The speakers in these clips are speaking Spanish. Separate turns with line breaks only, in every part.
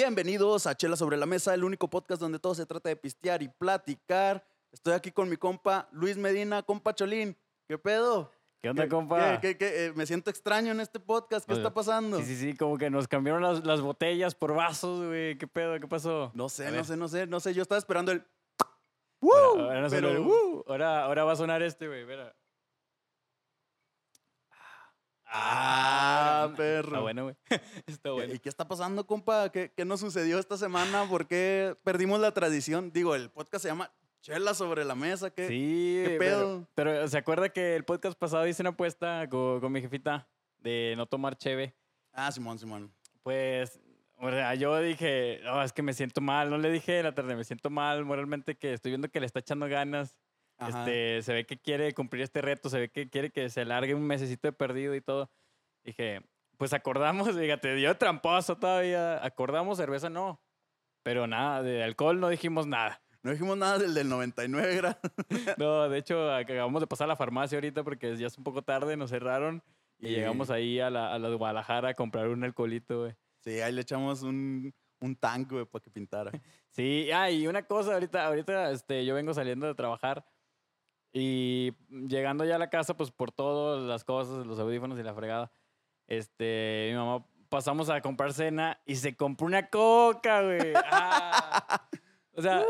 Bienvenidos a Chela sobre la Mesa, el único podcast donde todo se trata de pistear y platicar. Estoy aquí con mi compa Luis Medina, compa Cholín. ¿Qué pedo?
¿Qué onda,
¿Qué-
compa?
qué-? Eh, me siento extraño en este podcast. ¿Qué
Oye,
está pasando?
Sí, sí, sí, como que nos cambiaron las, las botellas por vasos, güey. ¿Qué pedo? ¿Qué pasó?
No sé, no sé, no sé, no sé. Yo estaba esperando el. ¡Woo!
ahora no
pero-
ahora, ahora va a sonar este, güey. Mira.
Ah, perro.
Está bueno, güey. Está bueno.
¿Y qué está pasando, compa? ¿Qué, qué nos sucedió esta semana? ¿Por qué perdimos la tradición? Digo, el podcast se llama Chela sobre la Mesa. ¿Qué?
Sí,
qué
pero-
pedo?
Pero, ¿se acuerda que el podcast pasado hice una apuesta con, con mi jefita de no tomar cheve?
Ah, Simón, Simón.
Pues, o sea, yo dije, no, es que me siento mal. No le dije en la tarde, me siento mal moralmente que estoy viendo que le está echando ganas. Este, se ve que quiere cumplir este reto, se ve que quiere que se largue un mesecito de perdido y todo. Dije, pues acordamos, fíjate, dio tramposo todavía. Acordamos cerveza, no. Pero nada, de alcohol no dijimos nada.
No dijimos nada del del 99 grados.
No, de hecho, acabamos de pasar a la farmacia ahorita porque ya es un poco tarde, nos cerraron. Y
Y-
llegamos ahí a la, a la de Guadalajara a comprar un alcoholito, güey.
Sí, ahí le echamos un, un tanque, güey, para que pintara.
Sí, ah, y una cosa, ahorita, ahorita este, yo vengo saliendo de trabajar y llegando ya a la casa, pues por todas las cosas, los audífonos y la fregada, este, mi mamá pasamos a comprar cena y se compró una coca, güey. Ah. o sea,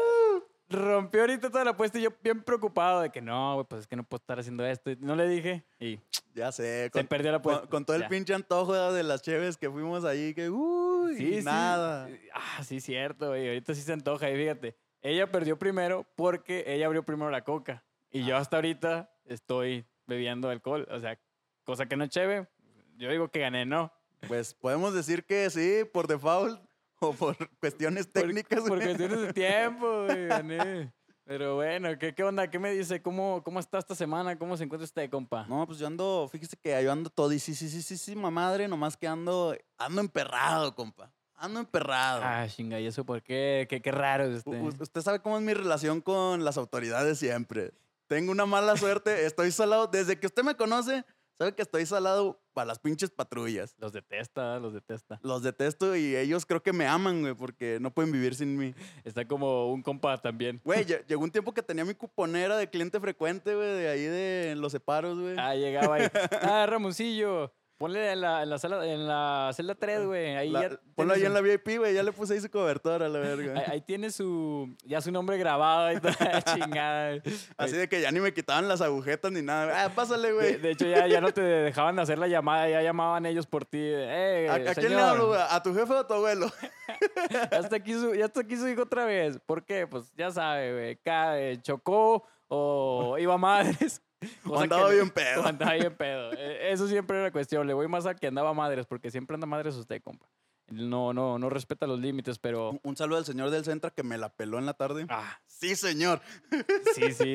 rompió ahorita toda la apuesta y yo bien preocupado de que no, güey, pues es que no puedo estar haciendo esto. Y No le dije y
Ya sé.
se
Con,
perdió la apuesta.
con, con todo el
Ya.
pinche antojo de las cheves que fuimos ahí, que uy,
Sí, sí.
nada.
Ah, sí, cierto, güey. Ahorita sí se antoja. Y fíjate, ella perdió primero porque ella abrió primero la coca. Y yo hasta ahorita estoy bebiendo alcohol. O sea, cosa que no es chévere. Yo digo que gané, ¿no?
Pues podemos decir que sí, por default o por cuestiones
Por-
técnicas.
Por,
güey.
cuestiones de tiempo, güey, gané. Pero bueno, ¿qué, qué onda? ¿Qué me dice? ¿Cómo, ¿Cómo está esta semana? ¿Cómo se encuentra usted, compa?
No, pues yo ando, fíjese que yo ando todo y sí, sí, sí, sí, sí, madre, nomás que ando, ando emperrado, compa. Ando emperrado.
Ah, chinga, ¿y eso por qué? Qué, qué raro es
U-
este.
u- Usted sabe cómo es mi relación con las autoridades siempre. Tengo una mala suerte, estoy salado. Desde que usted me conoce, sabe que estoy salado para las pinches patrullas.
Los detesta, los detesta.
Los detesto y ellos creo que me aman, güey, porque no pueden vivir sin mí.
Está como un compa también.
Güey, lle- llegó un tiempo que tenía mi cuponera de cliente frecuente, güey, de ahí de los separos, güey.
Ah, llegaba ahí. Ah, Ramoncillo. Ponle en la, en la sala, en la celda 3, güey. Ahí
La-
ya
ponlo ahí
su-
en la VIP, güey, ya le puse ahí su cobertor a la verga.
Ahí, ahí tiene su. Ya su nombre grabado y toda chingada.
Así de que ya ni me quitaban las agujetas ni nada. Ah, pásale,
De,
güey.
de hecho, ya, ya no te dejaban hacer la llamada, ya llamaban ellos por ti. Eh,
¿A, a quién le hablo, güey? ¿A tu jefe o a tu abuelo?
Ya está, aquí su, ya está aquí su hijo otra vez. ¿Por qué? Pues ya sabe, güey. eh, Chocó o iba a madres.
O andaba bien pedo.
o andaba bien pedo. Eso siempre era cuestión. Le voy más a que andaba madres, porque siempre anda madres usted, compa. No, no, no respeta los límites, pero.
Un- Un saludo al señor del Centra que me la peló en la tarde.
Ah,
Sí, señor.
sí, sí.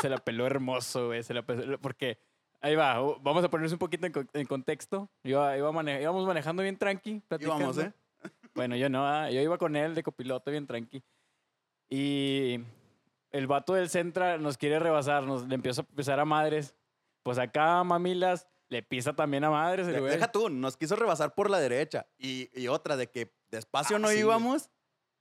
se la peló hermoso, güey. Se la peló. Porque. Ahí va, vamos a ponernos un poquito en, en contexto. Iba, iba mane- íbamos manejando bien tranqui, platicando.
Íbamos, ¿eh?
Bueno, yo no, ah, yo iba con él de copiloto bien tranqui. Y el vato del Centra nos quiere rebasar, nos le empieza a pisar a madres. Pues acá Mamilas le pisa también a madres el güey.
Deja tú, nos quiso rebasar por la derecha. Y, y otra, de que despacio
Ah,
no
sí, güey.
íbamos.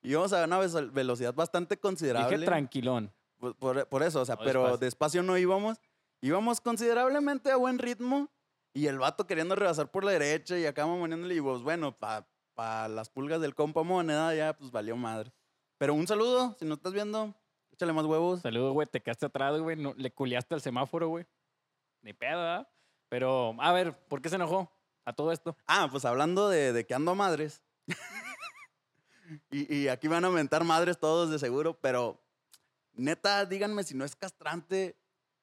Íbamos a una velocidad bastante
Dije
considerable.
tranquilón.
Por, por- por eso, o sea,
No,
pero
despacio.
despacio no íbamos. Íbamos considerablemente a buen ritmo. Y el vato queriendo rebasar por la derecha y acá mamoneándole. Y pues bueno, para las pulgas del compa moneda ya pues valió madre. Pero un saludo, si no estás viendo, échale más huevos.
Saludos, güey, te quedaste atrás, güey. no- le culiaste al semáforo, güey. Ni pedo, ¿verdad? Pero, a ver, ¿por qué se enojó a todo esto?
Ah, pues hablando de, de que ando a madres. y, y aquí van a mentar madres todos de seguro, pero neta, díganme si no es castrante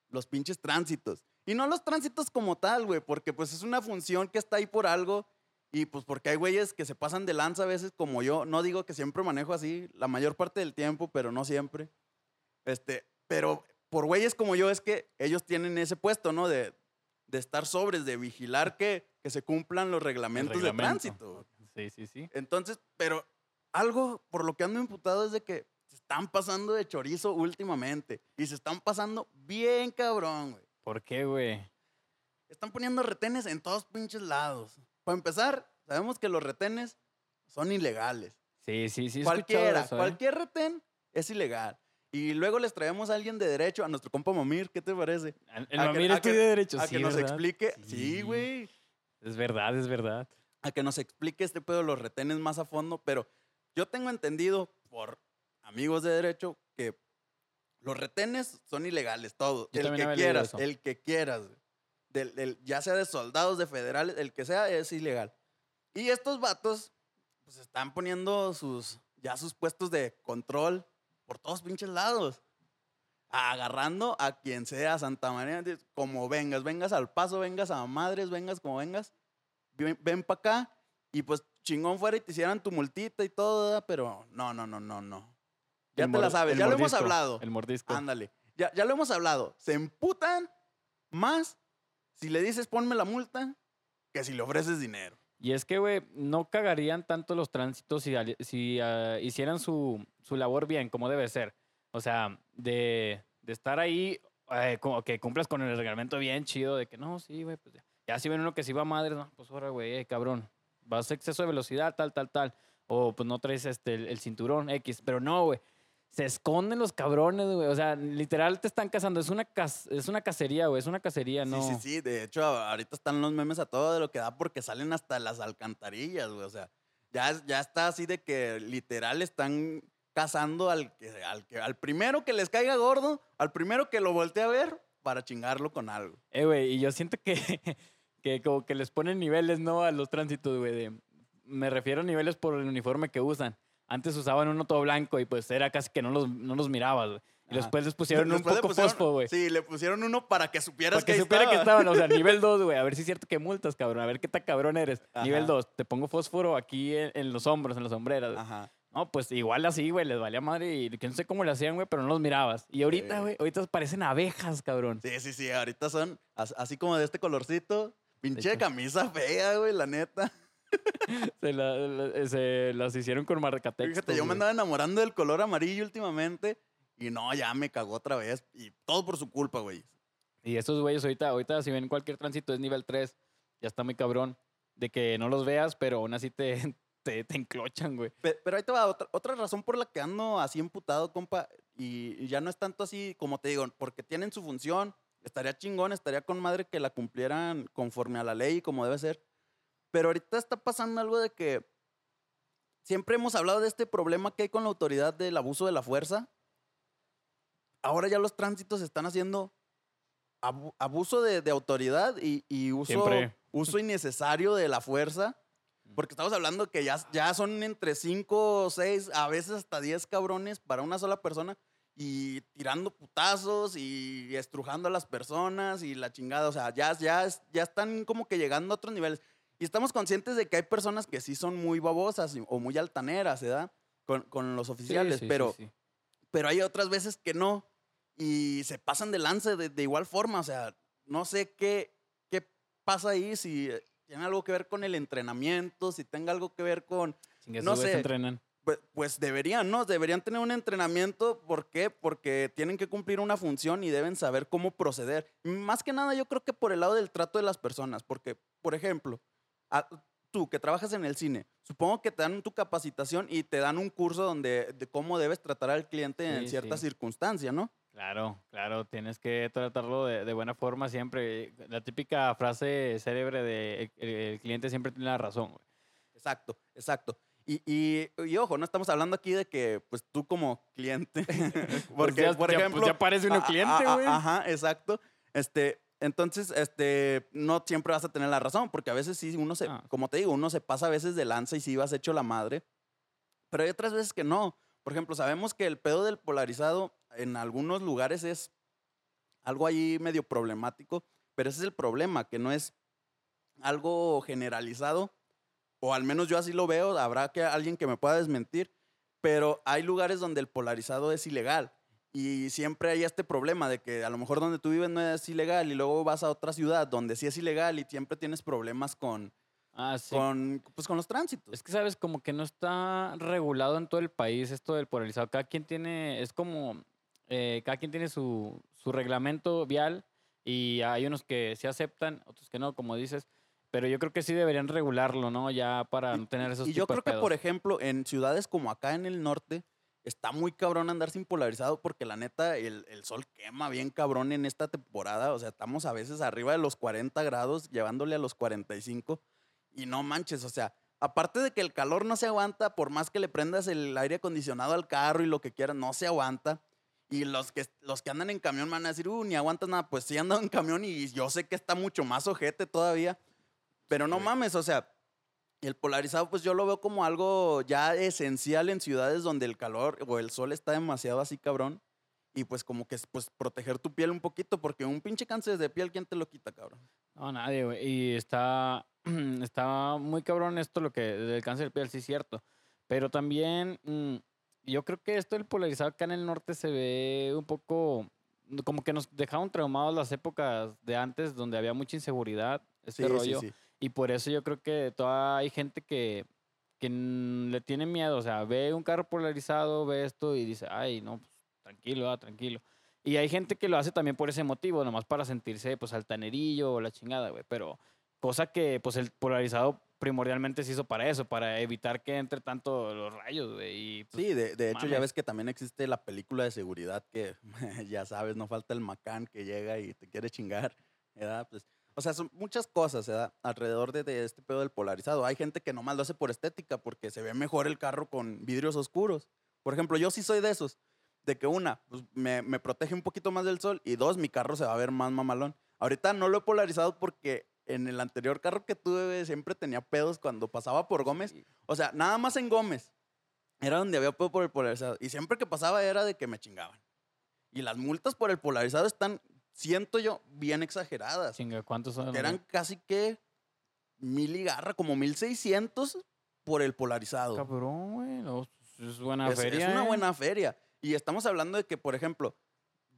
los pinches tránsitos. Y no los tránsitos como tal, güey, porque pues es una función que está ahí por algo. Y pues porque hay güeyes que se pasan de lanza a veces como yo. No digo que siempre manejo así, la mayor parte del tiempo, pero no siempre. Este, pero por güeyes como yo es que ellos tienen ese puesto, ¿no? De, de estar sobres, de vigilar que, que se cumplan los reglamentos
reglamento.
de tránsito.
Sí, sí, sí.
Entonces, pero algo por lo que ando imputado es de que se están pasando de chorizo últimamente. Y se están pasando bien cabrón, güey.
¿Por qué, güey?
Están poniendo retenes en todos pinches lados. Para empezar, sabemos que los retenes son ilegales.
Sí, sí, sí.
Cualquiera,
eso, ¿eh?
cualquier retén es ilegal. Y luego les traemos a alguien de derecho, a nuestro compa Momir, ¿qué te parece?
El
a que-
mamir
a
estudia
que-
derecho,
a
sí,
que nos
¿verdad?
explique.
Sí.
Sí, güey.
Es verdad, es verdad.
A que nos explique este pedo de los retenes más a fondo. Pero yo tengo entendido por amigos de derecho que los retenes son ilegales, todos.
Yo
el que quieras, el que quieras. güey. Del- del- ya sea de soldados, de federales, el que sea, es ilegal. Y estos vatos, pues están poniendo sus, ya sus puestos de control por todos pinches lados. Agarrando a quien sea, Santa María, como vengas, vengas al paso, vengas a madres, vengas como vengas, ven, ven para acá y pues chingón fuera y te hicieran tu multita y todo, pero no, no, no, no, no. Ya
El
te la sabes, ya lo hemos hablado.
El mordisco.
Ándale, ya, ya lo hemos hablado. Se emputan más si le dices ponme la multa que si le ofreces dinero.
Y es que, güey, no cagarían tanto los tránsitos si, si ah, hicieran su, su labor bien, como debe ser. O sea, de, de estar ahí, eh, como que cumplas con el reglamento bien chido, de que no, sí, güey, pues ya. Si ven uno que sí va a madres, no, pues ahora, güey, eh, cabrón, vas a exceso de velocidad, tal, tal, tal. O pues no traes este, el, el cinturón X. Pero no, güey. Se esconden los cabrones, güey. O sea, literal te están cazando. Es una, es una cacería, güey. Es una cacería, no.
Sí, sí, sí. De hecho, ahorita están los memes a todo de lo que da porque salen hasta las alcantarillas, güey. O sea, ya, ya está así de que literal están cazando al, que, al, que, al primero que les caiga gordo, al primero que lo voltee a ver para chingarlo con algo.
Eh, güey, y yo siento que, que como que les ponen niveles, ¿no? A los tránsitos, güey. de- Me refiero a niveles por el uniforme que usan. Antes usaban uno todo blanco y pues era casi que no los, no los mirabas, güey. Y
Ajá.
después les pusieron
Después
un poco
pusieron-
fosfo, güey.
Sí, le pusieron uno para que supieras
Para que
ahí
supiera que
estaba.
estaban, o sea, nivel 2, güey. A ver si es cierto que multas, cabrón. A ver qué tan cabrón eres. Nivel
Ajá.
2, te pongo fósforo aquí en, en los hombros, en las sombreras.
Ajá.
No, pues igual así, güey, les valía madre y que no sé cómo le hacían, güey, pero no los mirabas. Y ahorita,
Sí.
güey, ahorita parecen abejas, cabrón.
Sí, sí, sí. Ahorita son as- así como de este colorcito. Pinche camisa fea, güey, la neta.
Se, la- la- se las hicieron con marcatextos.
Fíjate, yo me andaba enamorando del color amarillo últimamente. Y no, ya me cagó otra vez. Y todo por su culpa, güey.
Y estos güeyes ahorita, ahorita si ven cualquier tránsito es nivel 3, ya está muy cabrón. De que no los veas, pero aún así te, te, te enclochan, güey.
Pe- Pero ahí te va, otra, otra razón por la que ando así emputado, compa, y, y ya no es tanto así, como te digo, porque tienen su función, estaría chingón, estaría con madre que la cumplieran conforme a la ley y como debe ser. Pero ahorita está pasando algo de que siempre hemos hablado de este problema que hay con la autoridad del abuso de la fuerza. Ahora ya los tránsitos están haciendo abu- abuso de, de autoridad y, y uso,
Siempre.
uso innecesario de la fuerza. Porque estamos hablando que ya, ya son entre 5 o 6, a veces hasta 10 cabrones para una sola persona y tirando putazos y estrujando a las personas y la chingada. O sea, ya, ya, ya están como que llegando a otros niveles. Y estamos conscientes de que hay personas que sí son muy babosas o muy altaneras, ¿verdad? Con, con los oficiales,
sí, sí,
pero,
sí.
pero hay otras veces que no. Y se pasan de lance de, de igual forma. O sea, no sé qué, qué pasa ahí, si eh, tiene algo que ver con el entrenamiento, si tenga algo que ver con...
Chingue,
no
esos güeyes
sé.
entrenan.
Pues, pues deberían, ¿no? Deberían tener un entrenamiento. ¿Por qué? Porque tienen que cumplir una función y deben saber cómo proceder. Más que nada, yo creo que por el lado del trato de las personas. Porque, por ejemplo, a- tú que trabajas en el cine, supongo que te dan tu capacitación y te dan un curso donde de cómo debes tratar al cliente en
Sí,
ciertas
sí.
circunstancias, ¿no?
Claro, claro, tienes que tratarlo de, de buena forma siempre. La típica frase célebre de el, cliente siempre tiene la razón, güey.
Exacto, exacto. Y, y- y ojo, no estamos hablando aquí de que, pues tú como cliente, porque,
ya-
por
ya- pues,
ejemplo...
ya parece uno cliente, güey.
Ajá, exacto. Este, entonces, este, no siempre vas a tener la razón, porque a veces sí, uno se,
Ah.
como te digo, uno se pasa a veces de lanza y sí vas hecho la madre, pero hay otras veces que no. Por ejemplo, sabemos que el pedo del polarizado en algunos lugares es algo ahí medio problemático, pero ese es el problema, que no es algo generalizado, o al menos yo así lo veo, habrá que alguien que me pueda desmentir, pero hay lugares donde el polarizado es ilegal. Y siempre hay este problema de que a lo mejor donde tú vives no es ilegal y luego vas a otra ciudad donde sí es ilegal y siempre tienes problemas con,
Ah, sí.
con, pues, con los tránsitos.
Es que, ¿sabes? Como que no está regulado en todo el país esto del polarizado. Cada quien tiene, es como, eh, cada quien tiene su, su reglamento vial y hay unos que se aceptan, otros que no, como dices. Pero yo creo que sí deberían regularlo, ¿no? Ya para no tener esos
Y yo creo que, por
pedos.
ejemplo, en ciudades como acá en el norte, está muy cabrón andar sin polarizado porque la neta, el, el sol quema bien cabrón en esta temporada. O sea, estamos a veces arriba de los 40 grados, llevándole a los 45. Y no manches, o sea, aparte de que el calor no se aguanta, por más que le prendas el aire acondicionado al carro y lo que quieras, no se aguanta. Y los que, los que andan en camión van a decir, uh, ni aguantas nada. Pues sí andan en camión y yo sé que está mucho más ojete todavía. Pero no mames, o sea, el polarizado, pues yo lo veo como algo ya esencial en ciudades donde el calor o el sol está demasiado así cabrón. Y pues como que pues proteger tu piel un poquito, porque un pinche cáncer de piel, ¿quién te lo quita, cabrón?
No, nadie, güey. Y está, está muy cabrón esto, lo que del cáncer de piel, sí es cierto. Pero también, mm, yo creo que esto del polarizado acá en el norte se ve un poco, como que nos dejaron traumados las épocas de antes, donde había mucha inseguridad, este rollo.
sí.
Y por eso yo creo que todavía hay gente que, que le tiene miedo. O sea, ve un carro polarizado, ve esto y dice, ay, no, pues tranquilo, ah, tranquilo. Y hay gente que lo hace también por ese motivo, nomás para sentirse pues altanerillo o la chingada, güey. Pero cosa que pues el polarizado primordialmente se hizo para eso, para evitar que entre tanto los rayos, güey. Pues,
Sí, de, de hecho ya ves que también existe la película de seguridad que ya sabes, no falta el macán que llega y te quiere chingar, ¿verdad? Pues, o sea, son muchas cosas, ¿verdad? Alrededor de, de este pedo del polarizado. Hay gente que nomás lo hace por estética porque se ve mejor el carro con vidrios oscuros. Por ejemplo, yo sí soy de esos, de que una, pues, me, me protege un poquito más del sol y dos, mi carro se va a ver más mamalón. Ahorita no lo he polarizado porque en el anterior carro que tuve siempre tenía pedos cuando pasaba por Gómez. O sea, nada más en Gómez. Era donde había pedo por el polarizado. Y siempre que pasaba era de que me chingaban. Y las multas por el polarizado están, siento yo, bien exageradas.
Chinga, ¿cuántos son?
Eran casi que mil y garra, como mil seiscientos por el polarizado.
Cabrón, güey. es buena
Es, es
feria.
una
¿eh?
buena feria. Y estamos hablando de que, por ejemplo,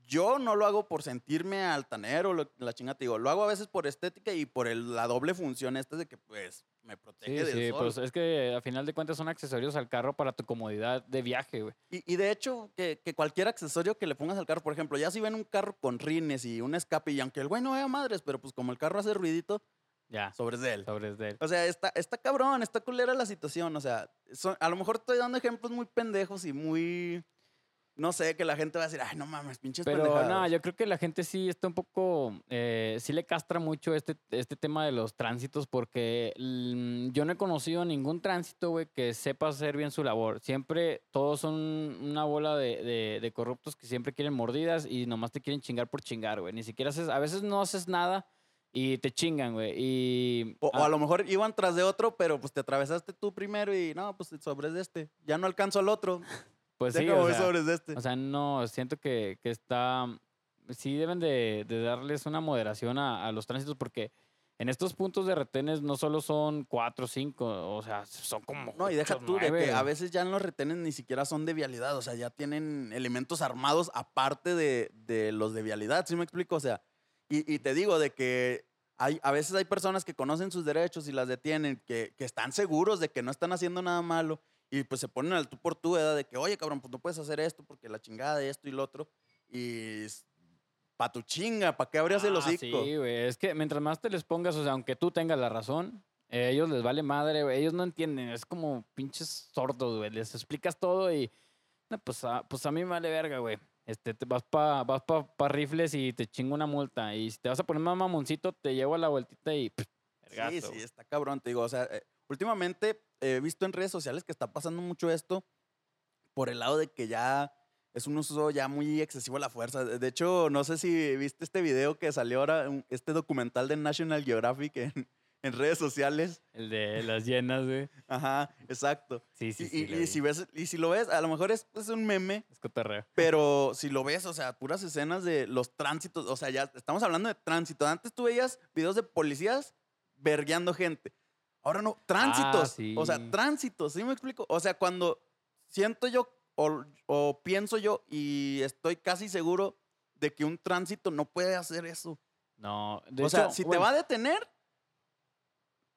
yo no lo hago por sentirme altanero, lo- la chinga te digo, lo hago a veces por estética y por el- la doble función esta de que pues me protege
Sí,
del
sí,
sol.
pues es que a final de cuentas son accesorios al carro para tu comodidad de viaje, güey.
Y, y de hecho, que, que cualquier accesorio que le pongas al carro, por ejemplo, ya si ven un carro con rines y un escape, y aunque el güey no vea madres, pero pues como el carro hace ruidito,
Ya,
sobres de él.
sobres de él.
O sea, está, está cabrón, está culera la situación. O sea, son- a lo mejor estoy dando ejemplos muy pendejos y muy. No sé, que la gente va a decir, ay, no mames, pinches
Pero
pendejadas".
no, yo creo que la gente sí está un poco, eh, sí le castra mucho este, este tema de los tránsitos porque mm, yo no he conocido ningún tránsito, güey, que sepa hacer bien su labor. Siempre todos son una bola de, de- de corruptos que siempre quieren mordidas y nomás te quieren chingar por chingar, güey. Ni siquiera haces, a veces no haces nada y te chingan, güey. Y
O, o
ah,
a lo mejor iban tras de otro, pero pues te atravesaste tú primero y no, pues sobres de este. Ya no alcanzo al otro.
Pues sí, o sea,
sobres de este.
O sea, no, siento que, que está. Sí, deben de, de darles una moderación a, a los tránsitos porque en estos puntos de retenes no solo son cuatro o cinco, o sea, son como.
No, y deja tú de que a veces ya en los retenes ni siquiera son de vialidad, o sea, ya tienen elementos armados aparte de, de los de vialidad, ¿sí me explico? O sea, y, y te digo de que hay, a veces hay personas que conocen sus derechos y las detienen, que, que están seguros de que no están haciendo nada malo y pues se ponen al tú por tú, ¿verdad? De que, oye, cabrón, pues no puedes hacer esto porque la chingada de esto y lo otro. Y pa' tu chinga, ¿para qué abrías el
Ah,
hocico?
Sí, güey. Es que mientras más te les pongas, o sea, aunque tú tengas la razón, eh, ellos les vale madre, güey. Ellos no entienden. Es como pinches sordos, güey. Les explicas todo y. no, pues, a, pues a mí me vale verga, güey. Este, te vas pa, vas pa, pa rifles y te chingo una multa. Y si te vas a poner más mamoncito, te llevo a la vueltita y. pff, vergazo,
Sí, sí,
güey.
está cabrón, te digo. O sea, eh, últimamente he visto en redes sociales que está pasando mucho esto por el lado de que ya es un uso ya muy excesivo de la fuerza. De hecho, no sé si viste este video que salió ahora, este documental de National Geographic en, en redes sociales.
El de las llenas, güey.
Ajá, exacto.
Sí, sí,
Y,
sí.
y- y si ves, y si lo ves, a lo mejor es, es un meme,
Es cotorreo.
pero si lo ves, o sea, puras escenas de los tránsitos, o sea, ya estamos hablando de tránsito. Antes tú veías videos de policías vergueando gente. Ahora no, tránsitos. O sea, tránsitos, ¿sí me explico? O sea, cuando siento yo o, o pienso yo y estoy casi seguro de que un tránsito no puede hacer eso.
No, de
o sea, si
bueno,
te va a detener,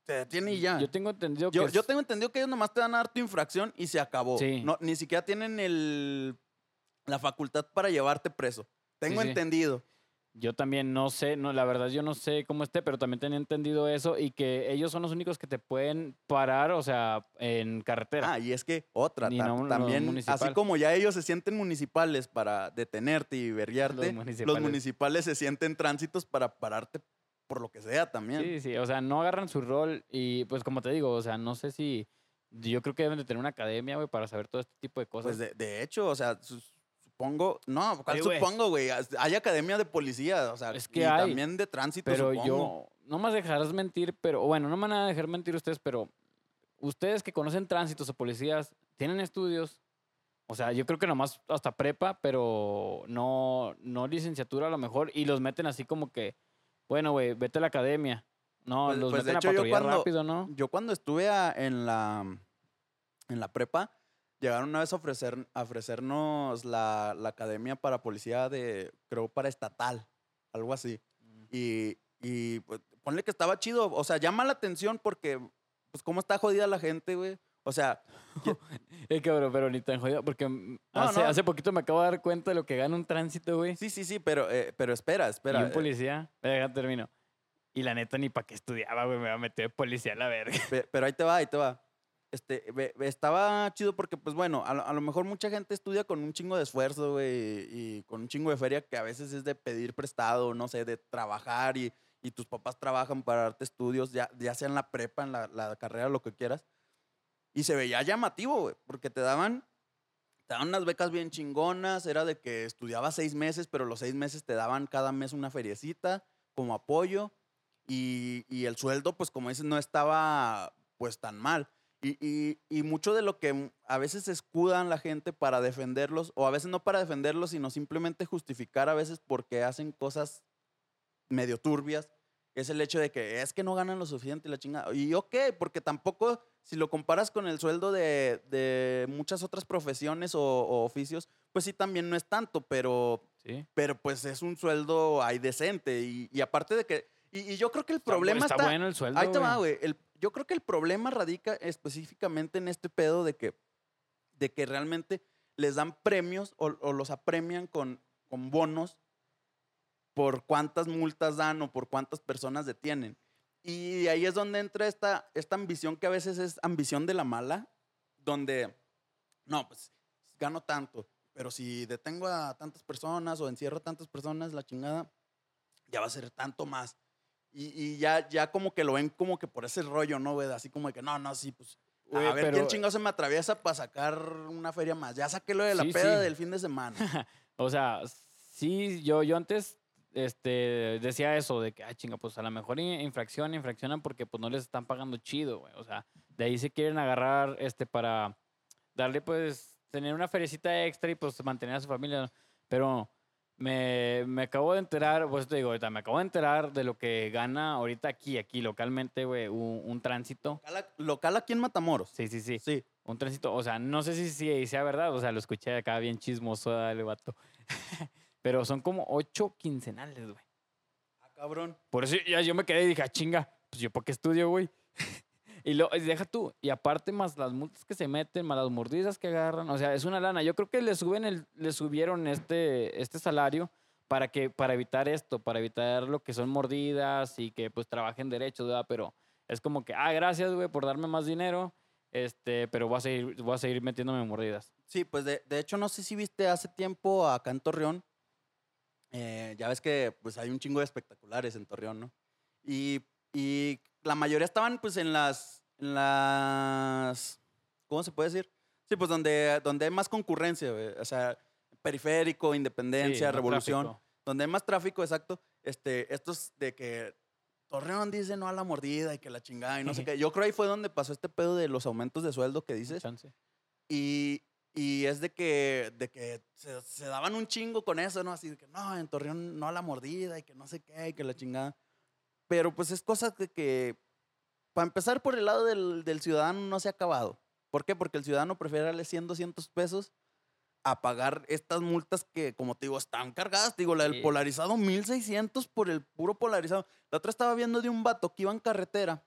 te detiene y ya.
Yo tengo entendido
Yo,
que.
yo
es-
tengo entendido que ellos nomás te dan a dar tu infracción y se acabó.
Sí.
No, ni siquiera tienen el, la facultad para llevarte preso. Tengo
sí.
entendido.
Yo también no sé, no, la verdad yo no sé cómo esté, pero también tenía entendido eso y que ellos son los únicos que te pueden parar, o sea, en carretera.
Ah, y es que otra, ta-
no-
también, así como ya ellos se sienten municipales para detenerte y verguiarte,
Los
los
municipales.
municipales. se sienten tránsitos para pararte por lo que sea también.
Sí, sí, o sea, no agarran su rol y pues como te digo, o sea, no sé si yo creo que deben de tener una academia, güey, para saber todo este tipo de cosas.
Pues de, de hecho, o sea, su- supongo, no, ¿cuál
güey.
supongo, güey? Hay academia de policía, o sea,
Es que
y
hay,
también de tránsito,
pero
supongo.
yo no más dejarás mentir, pero bueno, no me van a dejar mentir ustedes, pero ustedes que conocen tránsitos o policías, tienen estudios. O sea, yo creo que nomás hasta prepa, pero no, no licenciatura a lo mejor, y los meten así como que, bueno, güey, vete a la academia. No,
Pues-
los
pues, de
meten
hecho,
a
yo
patrullar
cuando-
rápido, ¿no?
Yo cuando estuve a- en la en la prepa, llegaron una vez a, ofrecer, a ofrecernos la, la academia para policía de, creo, para estatal, algo así. Y, y pues, ponle que estaba chido, o sea, llama la atención porque, pues, cómo está jodida la gente, güey. O sea,
Eh, cabrón, pero ni tan jodido, porque mm,
No,
hace,
no.
hace poquito me acabo de dar cuenta de lo que gana un tránsito, güey.
sí, sí, sí, pero, eh, pero espera, espera.
y un
eh,
policía, eh, ya termino. Y la neta ni para qué estudiaba, güey, me va a meter de policía a la verga.
Pe- Pero ahí te va, ahí te va. Este, estaba chido porque, pues bueno, a lo, mejor mucha gente estudia con un chingo de esfuerzo, güey, y con un chingo de feria que a veces es de pedir prestado, no sé, de trabajar y, tus papás trabajan para darte estudios, ya, ya sea en la prepa, en la, la carrera, lo que quieras. Y se veía llamativo, güey, porque te daban, te daban unas becas bien chingonas, era de que estudiabas seis meses, pero los seis meses te daban cada mes una feriecita como apoyo y, y el sueldo, pues como dices, no estaba pues tan mal. Y, y- y mucho de lo que a veces escudan la gente para defenderlos, o a veces no para defenderlos, sino simplemente justificar a veces porque hacen cosas medio turbias, es el hecho de que es que no ganan lo suficiente y la chingada. Y ok, porque tampoco, si lo comparas con el sueldo de, de muchas otras profesiones o, o oficios, pues sí también no es tanto, pero
Sí.
pero pues es un sueldo ahí decente. Y, y aparte de que. Y, yo creo que el problema
está,
está.
bueno el sueldo,
ahí te va,
güey.
El- Yo creo que el problema radica específicamente en este pedo de que, de que realmente les dan premios o, o los apremian con, con bonos por cuántas multas dan o por cuántas personas detienen. Y ahí es donde entra esta, esta ambición que a veces es ambición de la mala, donde, no, pues gano tanto, pero si detengo a tantas personas o encierro a tantas personas, la chingada, ya va a ser tanto más. Y, y ya, ya como que lo ven como que por ese rollo, ¿no, güey? Así como de que, no, no, sí, pues, a ver
pero-
quién chingado se me atraviesa para sacar una feria más. Ya saqué lo de la
Sí,
peda
sí.
del fin de semana.
O sea, sí, yo, yo antes este, decía eso, de que, ah, chinga, pues a lo mejor in- infracción, infraccionan porque pues no les están pagando chido, güey. O sea, de ahí se quieren agarrar este, para darle, pues, tener una feriecita extra y pues mantener a su familia. Pero me, me acabo de enterar, pues te digo, ahorita me acabo de enterar de lo que gana ahorita aquí, aquí localmente, güey, un, un tránsito.
Local, local aquí en Matamoros.
Sí, sí, sí.
Sí.
Un tránsito, o sea, no sé si, si sea verdad, o sea, lo escuché acá bien chismoso el vato. Pero son como ocho quincenales, güey.
Ah, cabrón.
Por eso ya yo me quedé y dije, ah, chinga, pues yo para qué estudio, güey. y lo, deja tú, y aparte más las multas que se meten, más las mordidas que agarran, o sea, es una lana. Yo creo que le suben el, le subieron este, este salario para que, para evitar esto, para evitar lo que son mordidas y que pues trabajen derechos, ¿verdad? Pero es como que, ah, gracias, güey, por darme más dinero, este, pero voy a seguir, voy a seguir metiéndome mordidas.
Sí, pues de, de hecho no sé si viste hace tiempo acá en Torreón. eh, ya ves que pues hay un chingo de espectaculares en Torreón, ¿no? Y, y la mayoría estaban pues en las, en las, ¿cómo se puede decir? Sí, pues donde, donde hay más concurrencia, güey. o sea, periférico, independencia,
Sí,
revolución,
tráfico.
donde hay más tráfico, exacto. Este, estos de que Torreón dice no a la mordida y que la chingada y no sé qué. Yo creo ahí fue donde pasó este pedo de los aumentos de sueldo que dices. Y, y es de que, de que se, se daban un chingo con eso, ¿no? Así de que no, en Torreón no a la mordida y que no sé qué y que la chingada. Pero pues es cosa de que, para empezar por el lado del, del ciudadano no se ha acabado. ¿Por qué? Porque el ciudadano prefiere darle 100, 200 pesos a pagar estas multas que, como te digo, están cargadas. Te digo, la del
Sí.
polarizado, 1600 por el puro polarizado. La otra estaba viendo de un vato que iba en carretera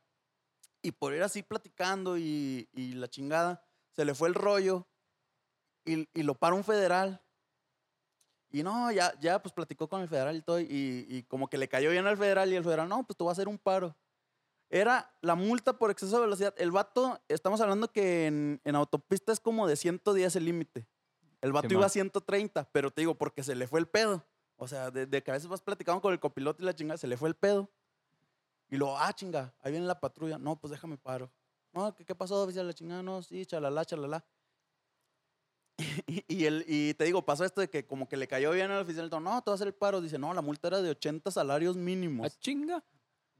y por ir así platicando y, y la chingada, se le fue el rollo y, y lo para un federal. Y no, ya, ya pues platicó con el federal y todo, y, y como que le cayó bien al federal y el federal, no, pues tú vas a hacer un paro. Era la multa por exceso de velocidad. El vato, estamos hablando que en, en autopista es como de 110 el límite. El vato iba a 130, pero te digo, porque se le fue el pedo. O sea, de, de que a veces vas platicando con el copiloto y la chingada, se le fue el pedo. Y luego, ah, chinga, ahí viene la patrulla. No, pues déjame paro. No, ¿qué, qué pasó, oficial? La chingada, no, sí, chalala, chalala. Y, y, el, y te digo, pasó esto de que como que le cayó bien al oficial. No, te va a hacer el paro. Dice, no, la multa era de 80 salarios
¿A
mínimos.
chinga?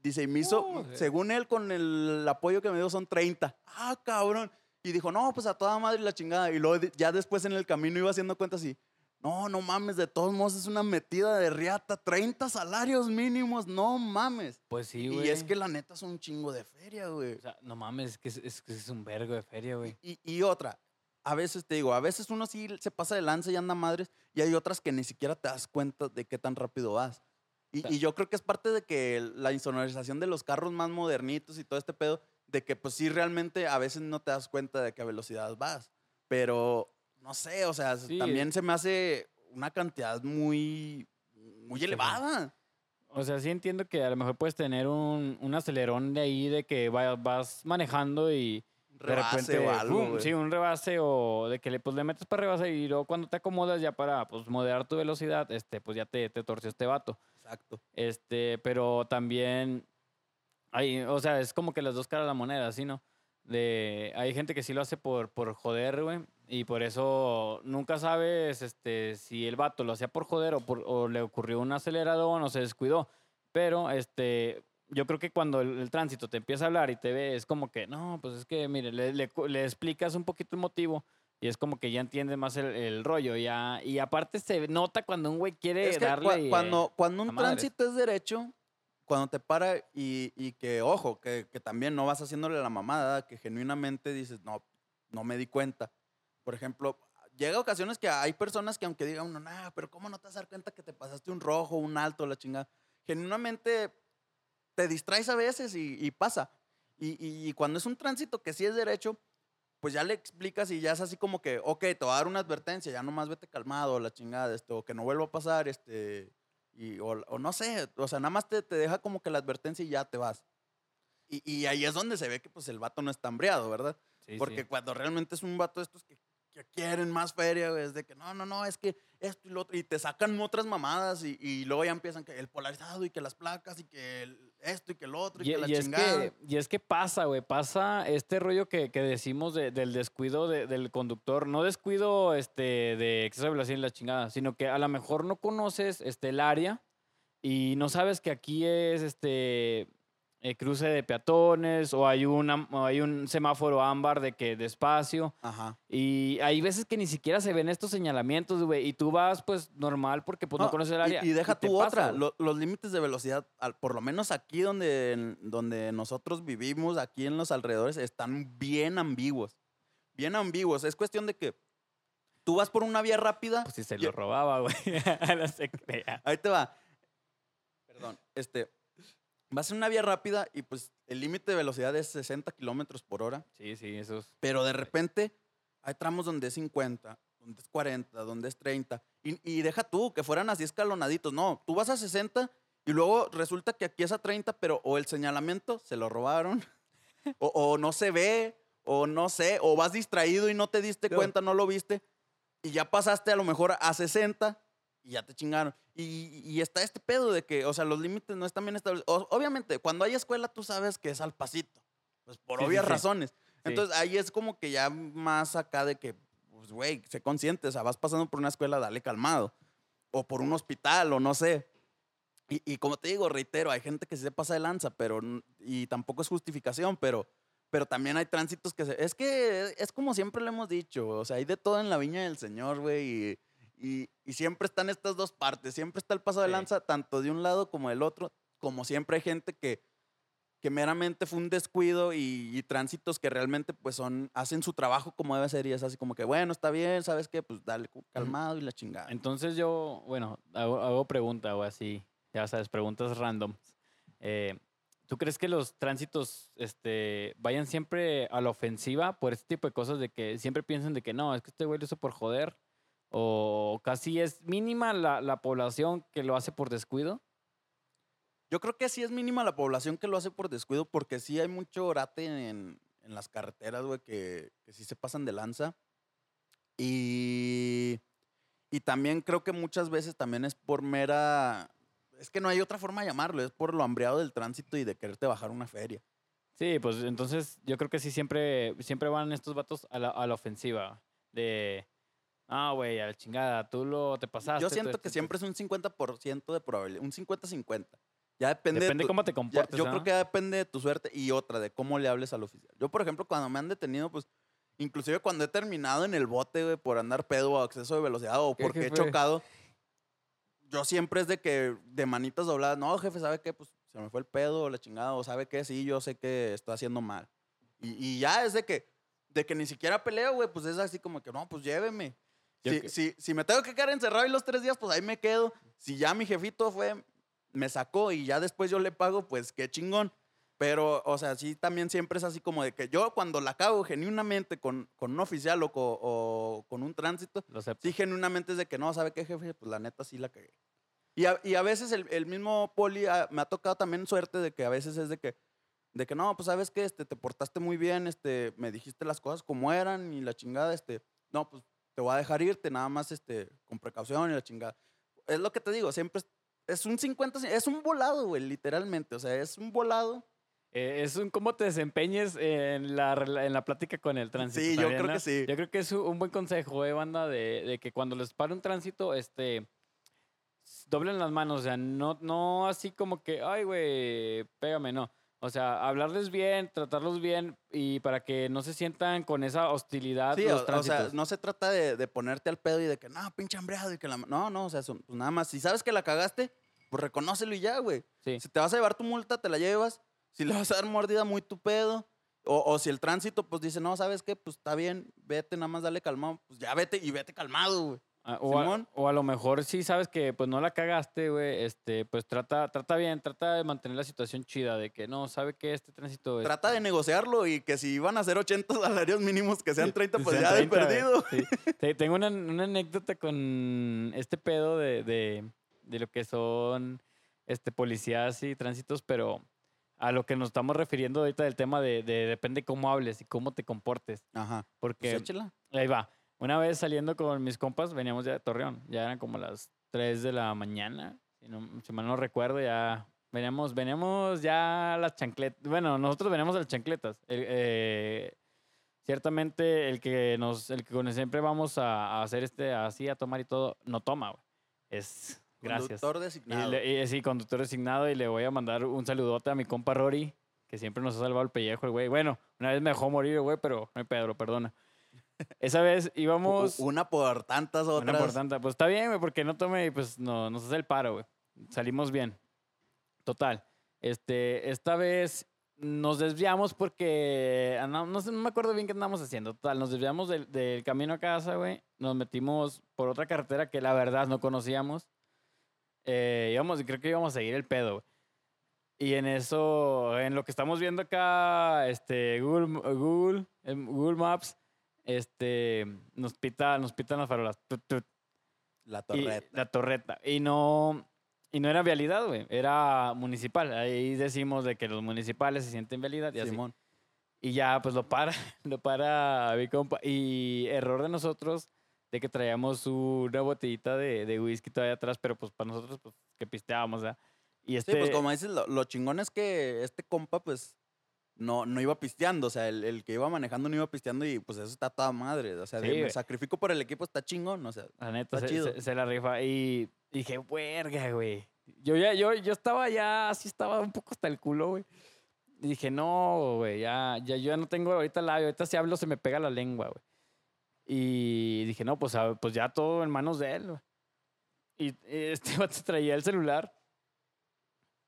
Dice, y me hizo, según él, con el apoyo que me dio son 30. Ah, cabrón. Y dijo, no, pues a toda madre la chingada. Y luego ya después en el camino iba haciendo cuentas y, no, no mames, de todos modos es una metida de riata. 30 salarios mínimos, no mames.
Pues sí,
y
güey.
es que la neta es un chingo de feria, güey.
O sea, no mames, es que es, es que es un vergo de feria, güey.
Y, y otra, a veces te digo, a veces uno sí se pasa de lanza y anda madres, y hay otras que ni siquiera te das cuenta de qué tan rápido vas. Y,
Claro.
y yo creo que es parte de que la insonorización de los carros más modernitos y todo este pedo, de que pues sí realmente a veces no te das cuenta de qué velocidad vas. Pero, no sé, o sea,
Sí.
también se me hace una cantidad muy, muy elevada.
O sea, sí entiendo que a lo mejor puedes tener un, un acelerón de ahí de que va- vas manejando y de
Rebase
repente,
o algo, güey.
sí, un rebase o de que le, pues, le metes para rebase y luego cuando te acomodas ya para pues, moderar tu velocidad, este, pues ya te, te torció este vato.
Exacto.
Este, pero también hay, o sea, es como que las dos caras de la moneda, ¿sí, no? De, hay gente que sí lo hace por, por joder, güey, y por eso nunca sabes este, si el vato lo hacía por joder o, por, o le ocurrió un aceleradón o se descuidó. Pero este, yo creo que cuando el, el tránsito te empieza a hablar y te ve, es como que, no, pues es que, mire, le, le cu- le explicas un poquito el motivo. Y es como que ya entiende más el, el rollo. Ya, y aparte se nota cuando un güey quiere
Es que
darle. eh,
cuando, cuando un tránsito es derecho, cuando te para y, y que, ojo, que, que también no vas haciéndole la mamada, que genuinamente dices, no, no me di cuenta. Por ejemplo, llega ocasiones que hay personas que aunque diga uno, nah, pero ¿cómo no te vas a dar cuenta que te pasaste un rojo, un alto, la chingada? Genuinamente te distraes a veces y, y pasa. Y, y- y cuando es un tránsito que sí es derecho, pues ya le explicas y ya es así como que, ok, te voy a dar una advertencia, ya nomás vete calmado, la chingada, esto, que no vuelva a pasar, este, y, o, o no sé, o sea, nada más te, te deja como que la advertencia y ya te vas. Y, ahí es donde se ve que pues el vato no está hambriado, ¿verdad?
Sí, sí.
Porque cuando realmente es un vato de estos que, que quieren más feria, güey, es de que no, no, no, es que esto y lo otro, y te sacan otras mamadas y, y luego ya empiezan que el polarizado y que las placas y que el- esto y que el otro y,
Y,
que la
y es
chingada.
que, y es que pasa, güey, pasa este rollo que, que decimos de- del descuido de- del conductor. No descuido este, de exceso de velocidad y la chingada, sino que a lo mejor no conoces este, el área y no sabes que aquí es este eh, cruce de peatones o hay, una, o hay un semáforo ámbar de que despacio.
Ajá.
Y hay veces que ni siquiera se ven estos señalamientos, güey, y tú vas pues normal porque pues no,
No,
conoces el
y-
área.
Y, deja
te
tú otra, lo- los límites de velocidad, al- por lo menos aquí donde, donde nosotros vivimos, aquí en los alrededores, están bien ambiguos. Bien ambiguos. Es cuestión de que tú vas por una vía rápida.
Pues si se
y-
lo robaba, güey. no se crea.
Ahí te va. Perdón. Este, vas en una vía rápida y pues el límite de velocidad es 60 kilómetros por hora.
Sí, sí, eso es.
Pero de repente hay tramos donde es 50, donde es 40, donde es 30. Y, y deja tú, que fueran así escalonaditos. No, tú vas a 60 y luego resulta que aquí es a 30, pero o el señalamiento se lo robaron, o, o no se ve, o no sé, o vas distraído y no te diste cuenta, no lo viste, y ya pasaste a lo mejor a 60 y ya te chingaron. Y, y está este pedo de que, o sea, los límites no están bien establecidos. Obviamente, cuando hay escuela tú sabes que es al pasito, pues por
Sí,
obvias
sí.
razones. Entonces ahí es como que ya más acá de que, pues, güey, sé consciente, o sea, vas pasando por una escuela, dale calmado. O por un hospital, o no sé. Y, y como te digo, reitero, hay gente que se pasa de lanza, pero, y tampoco es justificación, pero, pero también hay tránsitos que se... Es que es como siempre le hemos dicho, o sea, hay de todo en la viña del Señor, güey, y, siempre están estas dos partes, siempre está el paso de
Sí.
lanza, tanto de un lado como del otro, como siempre hay gente que, que meramente fue un descuido y, y tránsitos que realmente pues son, hacen su trabajo como debe ser y es así como que, bueno, está bien, ¿sabes qué? Pues dale, calmado y la chingada.
Entonces yo, bueno, hago, hago pregunta o así, ya sabes, preguntas random. Eh, ¿Tú crees que los tránsitos este, vayan siempre a la ofensiva por este tipo de cosas de que siempre piensan de que no, es que este güey lo hizo por joder? O casi es mínima la, la población que lo hace por descuido.
Yo creo que sí es mínima la población que lo hace por descuido, porque sí hay mucho orate en, en las carreteras, güey, que, que sí se pasan de lanza. Y, y también creo que muchas veces también es por mera... Es que no hay otra forma de llamarlo, es por lo hambriado del tránsito y de quererte bajar una feria.
Sí, pues entonces yo creo que sí siempre, siempre van estos vatos a la, a la ofensiva. De, ah, güey, a la chingada, tú lo te pasaste.
Yo siento que
tú
siempre es un 50% de probabilidad, un 50-50. Ya depende,
Depende
de tu-
cómo te
ya-
comportes.
yo creo que ya depende de tu suerte y otra, de cómo le hables al oficial. Yo, por ejemplo, cuando me han detenido, pues, inclusive cuando he terminado en el bote, güey, por andar pedo o exceso de velocidad o
¿Qué,
porque he chocado, yo siempre es de que, de manitas dobladas, no, jefe, ¿sabe qué? Pues, se me fue el pedo o la chingada, o ¿sabe qué? Sí, yo sé que estoy haciendo mal. Y, y ya es de que, de que ni siquiera peleo, güey, pues es así como que, no, pues lléveme. Si,
que-
si, si me tengo que quedar encerrado ahí los tres días, pues ahí me quedo. Si ya mi jefito fue, me sacó y ya después yo le pago, pues qué chingón. Pero, o sea, sí también siempre es así como de que yo cuando la cago genuinamente con, con un oficial o, co- o con un tránsito,
Lo
sí genuinamente es de que no, ¿sabe qué, jefe? Pues la neta sí la cagué. Y a, y a veces el, el mismo poli me ha tocado también suerte de que a veces es de que, de que no, pues sabes que este, te portaste muy bien, este, me dijiste las cosas como eran y la chingada, este, no, pues te voy a dejar irte nada más este, con precaución y la chingada. Es lo que te digo, siempre es, es un 50, es un volado, güey, literalmente. O sea, es un volado.
Eh, es un cómo te desempeñes en la, en la plática con el tránsito.
Sí, yo
¿también,
creo
no?
que sí.
Yo creo que es un buen consejo, eh, banda, de, de que cuando les pare un tránsito, este, doblen las manos, o sea, no, no así como que, ay, güey, pégame, no. O sea, hablarles bien, tratarlos bien y para que no se sientan con esa hostilidad
Sí,
los
o, sea, no se trata de, de ponerte al pedo y de que, no, pinche hambreado y que la... No, no, o sea, son- pues nada más. Si sabes que la cagaste, pues reconócelo y ya, güey.
sí.
Si te vas a llevar tu multa, te la llevas. Si le vas a dar mordida, muy tu pedo. O, o si el tránsito, pues dice, no, ¿sabes qué? Pues está bien, vete, nada más dale calmado. Pues ya vete y vete calmado, güey.
Ah, o, a,
Simón.
o a lo mejor sí sabes que pues no la cagaste, güey, este, pues trata, trata bien, trata de mantener la situación chida, de que no, sabe que este tránsito...
Trata de negociarlo y que si iban a ser 80 salarios mínimos, que sean 30, pues
Sean
ya de
30, güey.
perdido.
Sí. Tengo una, una anécdota con este pedo de, de, de lo que son este, policías y tránsitos, pero a lo que nos estamos refiriendo ahorita del tema de, de depende cómo hables y cómo te comportes.
Ajá.
Porque
Pues échala.
ahí va. Una vez saliendo con mis compas, veníamos ya de Torreón. Ya eran como las 3 de la mañana. Si, no, si mal no recuerdo, ya veníamos, veníamos ya a las chancletas. Bueno, nosotros veníamos a las chancletas. El- eh, ciertamente el que nos, el que con el siempre vamos a, a hacer este así, a tomar y todo, no toma, güey. Es gracias.
Conductor
Y,
designado.
le- y sí, conductor designado y le voy a mandar un saludote a mi compa Rory, que siempre nos ha salvado el pellejo, el güey. Bueno, una vez me dejó morir, el güey, pero no hay Pedro, perdona. Esa vez íbamos...
Una por tantas
Una
otras.
por tanta. Pues está bien, güey, porque no tome y pues no, nos hace el paro, güey. Salimos bien. Total. Este, esta vez nos desviamos porque no, sé, no me acuerdo bien qué andamos haciendo. Total, nos desviamos del, del camino a casa, güey. Nos metimos por otra carretera que la verdad no conocíamos. Eh, íbamos, creo que íbamos a seguir el pedo, güey. Y en eso, en lo que estamos viendo acá, este, Google, Google, Google Maps, este, nos pita, nos pitan las farolas. Tut, tut.
La
Y-
torreta.
la torreta. Y no, y no era vialidad, güey. Era municipal. Ahí decimos de que los municipales se sienten vialidad y así.
Simón.
Y ya, pues lo para, lo para mi compa. Y error de nosotros de que traíamos una botellita de, de whisky todavía atrás, pero pues para nosotros, pues que pisteábamos, ¿verdad? Y este,
Sí, pues como dices, lo, lo chingón es que este compa, pues, no, no iba pisteando. O sea, el, el que iba manejando no iba pisteando y pues eso está toda madre. O sea,
Sí,
me sacrifico por el equipo, está chingón. O sea,
La neta,
Está
se,
chido.
se- se la rifa. Y dije, verga, güey. Yo ya, yo, yo estaba ya, así estaba un poco hasta el culo, güey. Y dije, no, güey, ya, ya, yo ya no tengo ahorita labio. Ahorita si hablo se me pega la lengua, güey. Y dije, no, pues, a- pues ya todo en manos de él, güey. Y este vato traía el celular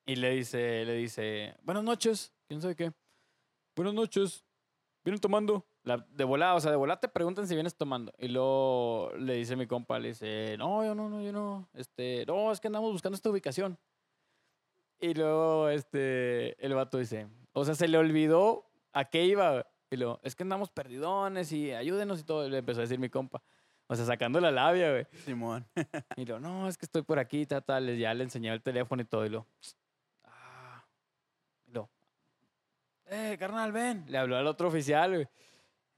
y le dice, le dice, buenas noches, quién sabe qué. Buenas noches, ¿vienen tomando? La, de volada, o sea, de volada te preguntan si vienes tomando. Y luego le dice mi compa, le dice, no, yo no, no, yo no. Este, no, es que andamos buscando esta ubicación. Y luego, este, el vato dice, o sea, se le olvidó a qué iba. Y luego, es que andamos perdidones y ayúdenos y todo. Y le empezó a decir mi compa. O sea, sacando la labia, güey.
Simón.
Y lo, no, es que estoy por aquí, tal, tal. Ya le enseñé el teléfono y todo. Y lo, ah. Y lo, eh, carnal, ven. Le habló al otro oficial, güey.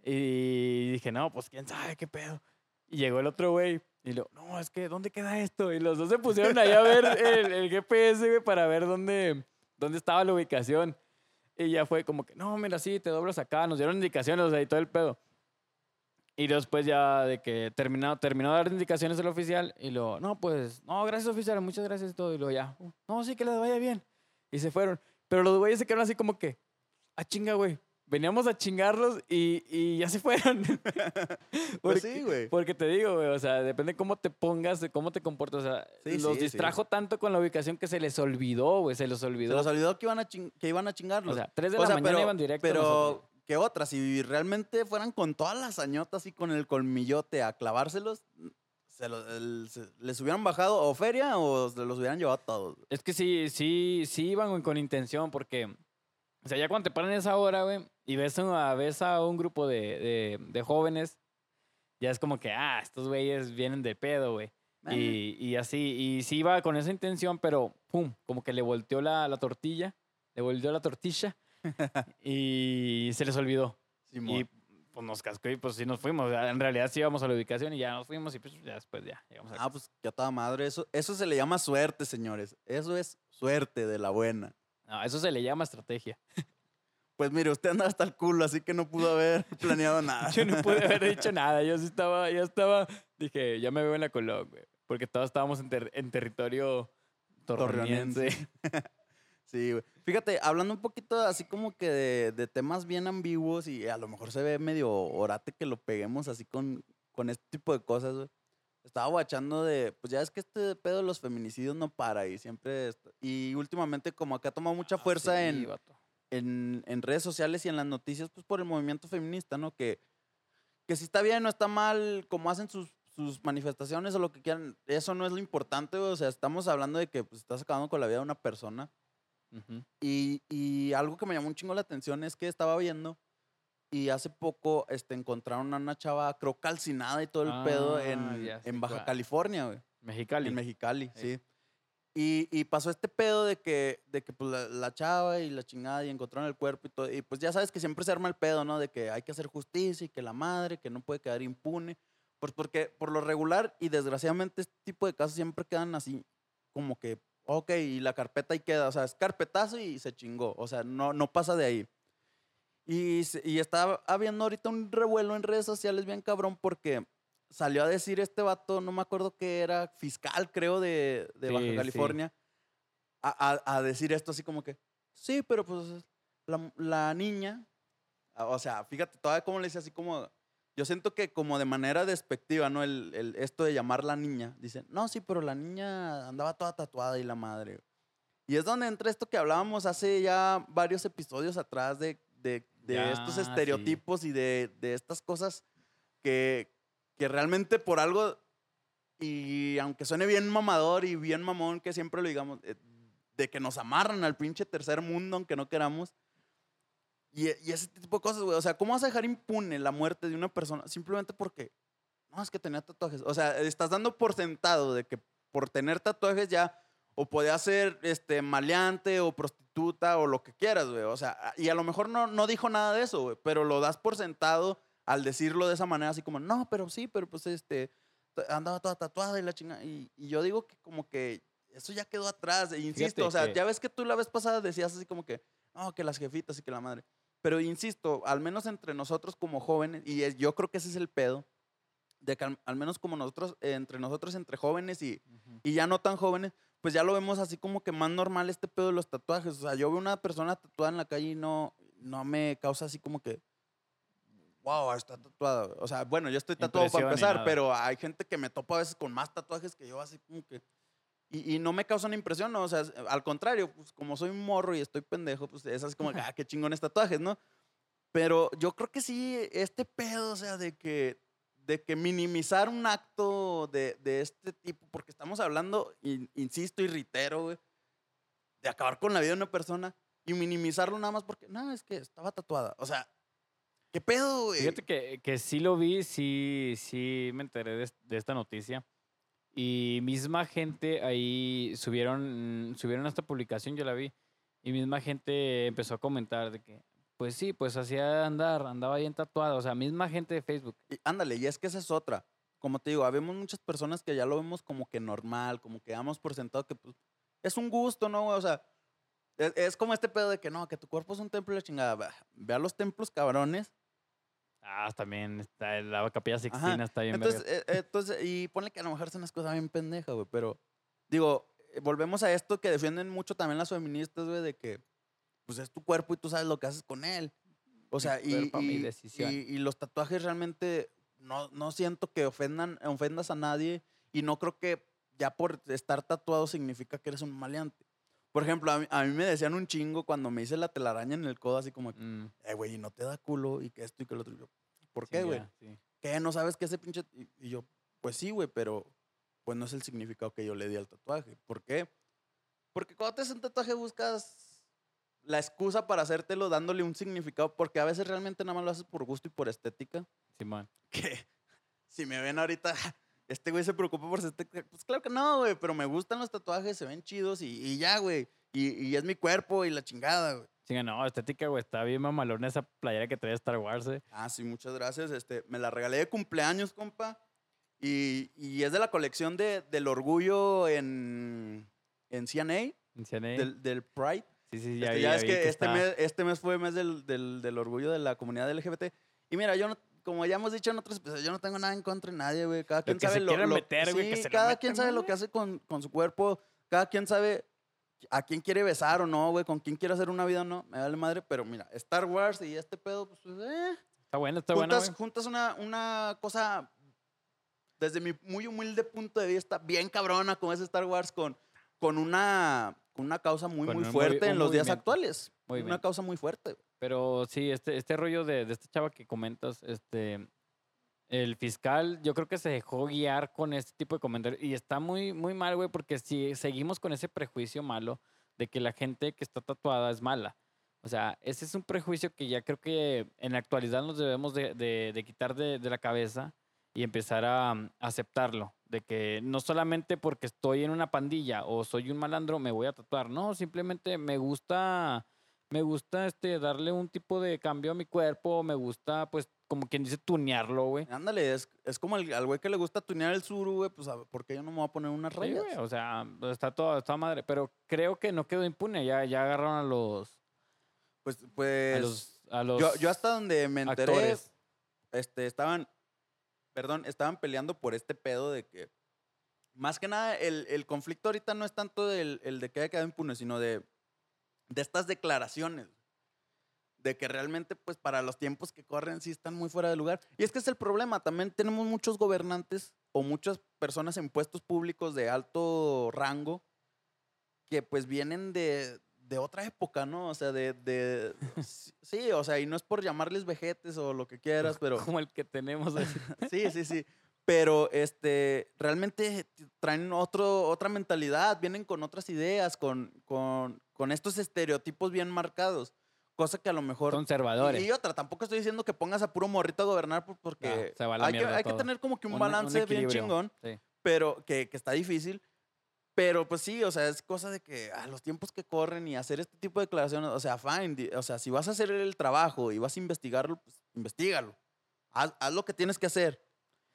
Y dije, no, pues quién sabe qué pedo. Y llegó el otro güey. Y lo, no, es que, ¿dónde queda esto? Y los dos se pusieron ahí a ver el, el GPS, güey, para ver dónde, dónde estaba la ubicación. Y ya fue como que, no, mira, sí, te doblas acá. Nos dieron indicaciones, o sea, y todo el pedo. Y después ya de que terminó, terminó de dar indicaciones el oficial y lo, no, pues, no, gracias oficial, muchas gracias y todo. Y luego ya, no, sí, que les vaya bien. Y se fueron. Pero los güeyes se quedaron así como que, a chinga, güey. Veníamos a chingarlos y, y ya se fueron.
Pues sí, güey.
Porque te digo, güey, o sea, depende cómo te pongas, de cómo te comportas. O sea,
Sí,
los
sí, sí.
distrajo tanto con la ubicación que se les olvidó, güey, se les
Se
olvidó.
los olvidó que iban a, ching- que iban a chingarlos.
o sea, 3 de
O
la
sea,
mañana
pero-
iban directo.
Pero. ¿qué otra? Si realmente fueran con todas las añotas y con el colmillote a clavárselos, se los- el- se- les hubieran bajado o feria o se los hubieran llevado a todos.
Es que sí, sí, sí iban con intención, porque, o sea, ya cuando te paran esa hora, güey, y ves a, ves a un grupo de, de, de jóvenes, ya es como que, ah, estos güeyes vienen de pedo, güey. Y, y así, y sí iba con esa intención, pero, pum, como que le volteó la, la tortilla, le volteó la tortilla, y se les olvidó.
Simón.
Y pues nos cascó y pues sí nos fuimos. En realidad sí íbamos a la ubicación y ya nos fuimos y pues ya después ya llegamos a
Ah, pues que a toda madre. Eso, eso se le llama suerte, señores. Eso es suerte de la buena.
No, eso se le llama estrategia.
Pues mire, usted anda hasta el culo, así que no pudo haber planeado nada.
Yo no pude haber dicho nada. Yo sí estaba, ya estaba, dije, ya me veo en la Colón, güey. Porque todos estábamos en, ter- en territorio.
Sí, güey. Fíjate, hablando un poquito así como que de, de temas bien ambiguos y a lo mejor se ve medio orate que lo peguemos así con, con este tipo de cosas, güey. Estaba guachando de, pues ya es que este pedo de los feminicidios no para y siempre, y últimamente como acá ha tomado mucha fuerza
Ah, Sí,
en, en, en redes sociales y en las noticias, pues por el movimiento feminista, ¿no? Que, que si está bien o está mal, como hacen sus, sus manifestaciones o lo que quieran, eso no es lo importante. O sea, estamos hablando de que pues, estás acabando con la vida de una persona. Y, y algo que me llamó un chingo la atención es que estaba viendo y hace poco este, encontraron a una chava, creo, calcinada y todo el pedo
Ah,
en,
ya sé
en Baja. California, güey.
Mexicali.
En Mexicali,
Ey.
sí. Y, y pasó este pedo de que, de que pues, la, la chava y la chingada y encontraron el cuerpo y todo. Y pues ya sabes que siempre se arma el pedo, ¿no? De que hay que hacer justicia y que la madre, que no puede quedar impune. Pues porque por lo regular y desgraciadamente este tipo de casos siempre quedan así, como que, ok, y la carpeta ahí queda. O sea, es carpetazo y se chingó. O sea, no, no pasa de ahí. Y, y está habiendo ahorita un revuelo en redes sociales bien cabrón porque salió a decir este vato, no me acuerdo qué era, fiscal creo de, de
Sí,
Baja
sí.
California, a, a- a decir esto así como que, sí, pero pues la, la niña, o sea, fíjate todavía cómo le dice así como, yo siento que como de manera despectiva, ¿no? El, el- esto de llamar la niña, dice, no, sí, pero la niña andaba toda tatuada y la madre. Y es donde entra esto que hablábamos hace ya varios episodios atrás de, de- de
Ya,
estos
sí.
estereotipos y de, de estas cosas que, que realmente por algo, y aunque suene bien mamador y bien mamón que siempre lo digamos, eh, de que nos amarran al pinche tercer mundo aunque no queramos. Y, y ese tipo de cosas, güey. O sea, ¿cómo vas a dejar impune la muerte de una persona simplemente porque, no, es que tenía tatuajes? O sea, estás dando por sentado de que por tener tatuajes ya o podía ser este, maleante o prostituta o lo que quieras, güey. O sea, y a lo mejor no, no dijo nada de eso, güey, pero lo das por sentado al decirlo de esa manera, así como, no, pero sí, pero pues este, andaba toda tatuada y la chingada. Y, y yo digo que como que eso ya quedó atrás, e insisto,
Fíjate
o sea,
que-
ya ves que tú la vez pasada decías así como que, no, que las jefitas y que la madre. Pero insisto, al menos entre nosotros como jóvenes, y es- yo creo que ese es el pedo, de que al, al menos como nosotros, eh, entre nosotros, entre jóvenes y, y ya no tan jóvenes, pues ya lo vemos así como que más normal este pedo de los tatuajes. O sea, yo veo una persona tatuada en la calle y no, no me causa así como que, wow, está tatuada. O sea, bueno, yo estoy tatuado para empezar, pero hay gente que me topa a veces con más tatuajes que yo, así como que... Y, y no me causa una impresión, ¿no? O sea, al contrario, pues como soy morro y estoy pendejo, pues es así como, ah, qué chingones tatuajes, ¿no? Pero yo creo que sí, este pedo, o sea, de que, de que minimizar un acto de, de este tipo, porque estamos hablando, in- insisto y reitero, güey, de acabar con la vida de una persona y minimizarlo nada más porque, no, es que estaba tatuada. O sea, ¿Qué pedo, güey?
Fíjate que, que sí lo vi, sí, sí me enteré de, de esta noticia. Y misma gente ahí subieron, subieron esta publicación, yo la vi. Y misma gente empezó a comentar de que, pues sí, pues hacía andar, andaba bien tatuado. O sea, misma gente de Facebook.
Y ándale, y es que esa es otra. Como te digo, habemos muchas personas que ya lo vemos como que normal, como que damos por sentado que pues, es un gusto, ¿no? O sea, es, es como este pedo de que no, que tu cuerpo es un templo y la chingada. Ve- a los templos cabrones.
Ah, también está la capilla
Ajá,
Sixtina, está bien.
Entonces, eh, eh, entonces, y ponle que a lo mejor es una cosa bien pendeja, güey, pero digo, eh, volvemos a esto que defienden mucho también las feministas, güey, de que pues es tu cuerpo y tú sabes lo que haces con él. O sea, y,
cuerpo, mi
y-
decisión.
y- y los tatuajes realmente no, no siento que ofendan, ofendas a nadie y no creo que ya por estar tatuado significa que eres un maleante. Por ejemplo, a mí, a mí me decían un chingo cuando me hice la telaraña en el codo, así como,
Mm,
eh, güey, y no te da culo y que esto y que lo otro. Yo, ¿Por
sí,
qué, güey?
sí.
¿Qué? ¿No sabes qué ese pinche...? Y, y yo, pues sí, güey, pero pues no es el significado que yo le di al tatuaje. ¿Por qué? Porque cuando te haces un tatuaje buscas la excusa para hacértelo dándole un significado, porque a veces realmente nada más lo haces por gusto y por estética.
Simón.
Que si me ven ahorita, este güey se preocupa por su estética. Pues claro que no, güey, pero me gustan los tatuajes, se ven chidos y, y ya, güey. Y, y es mi cuerpo y la chingada, güey.
Chinga, no, estética, güey, está bien mamalona esa playera que trae Star Wars, eh.
Ah, sí, muchas gracias. Este, me la regalé de cumpleaños, compa. Y, y es de la colección de, del orgullo en, en CNA,
Mencioné.
del, del Pride.
Sí, sí, ya
Este,
vi,
ya
ya
es
vi
que, este, mes, este mes fue mes del, del, del orgullo de la comunidad LGBT. Y mira, yo no, como ya hemos dicho en otros episodios, yo no tengo nada en contra de nadie, güey. Cada quien sabe lo,
que
cada quien sabe lo que hace con, con su cuerpo. Cada quien sabe a quién quiere besar o no, güey. Con quién quiere hacer una vida o no. Me vale madre. Pero mira, Star Wars y este pedo, pues, eh.
Está bueno, está bueno, güey.
juntas una, una cosa, desde mi muy humilde punto de vista, bien cabrona, como es Star Wars, con, con, una, con una causa muy,
Con
muy
un
fuerte en los días actuales. Una
Movimiento.
causa muy fuerte.
Pero sí, este, este rollo de, de esta chava que comentas, este, el fiscal, yo creo que se dejó guiar con este tipo de comentarios. Y está muy, muy mal, güey, porque si seguimos con ese prejuicio malo de que la gente que está tatuada es mala. O sea, ese es un prejuicio que ya creo que en la actualidad nos debemos de, de- de quitar de, de la cabeza y empezar a, mm, aceptarlo. De que no solamente porque estoy en una pandilla o soy un malandro me voy a tatuar. No, simplemente me gusta me gusta este darle un tipo de cambio a mi cuerpo, me gusta pues como quien dice tunearlo, güey.
Ándale, es, es como el- al güey que le gusta tunear el suru, güey, pues, a- ¿por qué yo no me voy a poner unas
Sí,
rayas?
güey, o sea, está todo, está madre, pero creo que no quedó impune, ya, ya agarraron a los,
pues,
a
pues,
los, a los
yo, yo hasta donde me enteré,
actores.
este, estaban, perdón, estaban peleando por este pedo de que, más que nada, el, el conflicto ahorita no es tanto el, el de que haya quedado impune, sino de, de estas declaraciones. De que realmente, pues, para los tiempos que corren, sí están muy fuera de lugar. Y es que es el problema. También tenemos muchos gobernantes o muchas personas en puestos públicos de alto rango que, pues, vienen de, de otra época, ¿no? O sea, de, de... Sí, o sea, y no es por llamarles vejetes o lo que quieras, pero...
como el que tenemos.
Sí, sí, sí. Pero este, realmente traen otro, otra mentalidad, vienen con otras ideas, con, con, con estos estereotipos bien marcados. Cosa que a lo mejor.
conservadores.
Y otra, tampoco estoy diciendo que pongas a puro morrito a gobernar por- porque
Ya, se va a la
hay, que, hay que tener como que un,
Un- un
balance bien chingón,
Sí.
pero que, que está difícil. Pero pues sí, o sea, es cosa de que a los tiempos que corren y hacer este tipo de declaraciones, o sea, fine, o sea, si vas a hacer el trabajo y vas a investigarlo, pues investigalo. Haz, haz lo que tienes que hacer.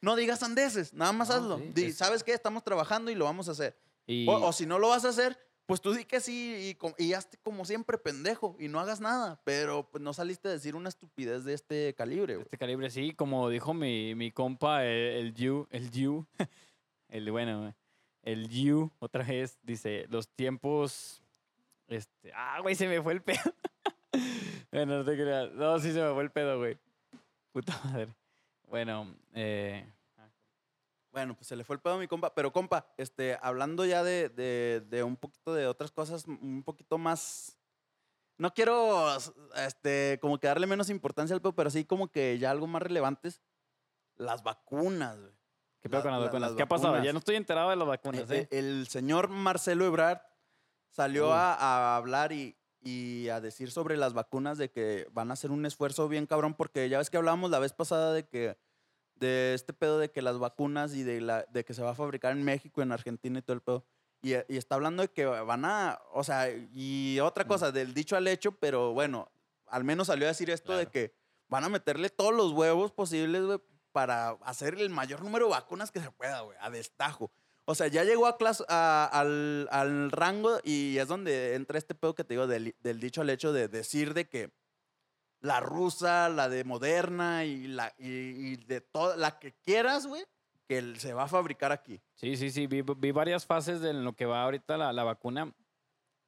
No digas andeses, nada más
No,
hazlo.
sí,
Di,
es-
¿Sabes qué? Estamos trabajando y lo vamos a hacer.
Y,
O, o si no lo vas a hacer, pues tú di que sí y, com- y hazte como siempre pendejo y no hagas nada. Pero pues no saliste a decir una estupidez de este calibre. güey.
este calibre, sí, como dijo mi, mi compa, el, el Yu, el Yu, el bueno, güey, el Yu, otra vez, dice, los tiempos, este, ah, güey, se me fue el pedo. bueno, no te creas, no, sí se me fue el pedo, güey. Puta madre. Bueno, eh,
Bueno, pues se le fue el pedo a mi compa. Pero compa, este, hablando ya de, de- de un poquito de otras cosas, un poquito más... No quiero, este, como que darle menos importancia al pedo, pero sí como que ya algo más relevantes. Las vacunas, güey.
¿Qué pedo
La-
con las
la-
vacunas?
las
¿Qué ha pasado?
vacunas.
Ya no estoy enterado de las vacunas,
Eh,
¿eh?
eh, El señor Marcelo Ebrard salió a, a hablar y, y a decir sobre las vacunas de que van a hacer un esfuerzo bien cabrón, porque ya ves que hablábamos la vez pasada de que de este pedo de que las vacunas y de, la, de que se va a fabricar en México, en Argentina y todo el pedo. Y, y está hablando de que van a, o sea, y otra
Mm.
cosa, del dicho al hecho, pero bueno, al menos salió a decir esto de
Claro.
que van a meterle todos los huevos posibles, güey, para hacer el mayor número de vacunas que se pueda, güey, a destajo. O sea, ya llegó a clas- a- al, al rango y es donde entra este pedo que te digo del, del dicho al hecho de decir de que la rusa, la de Moderna y, la, y, y de toda, la que quieras, güey, que se va a fabricar aquí.
Sí, sí, sí. Vi, vi varias fases de lo que va ahorita la, la vacuna.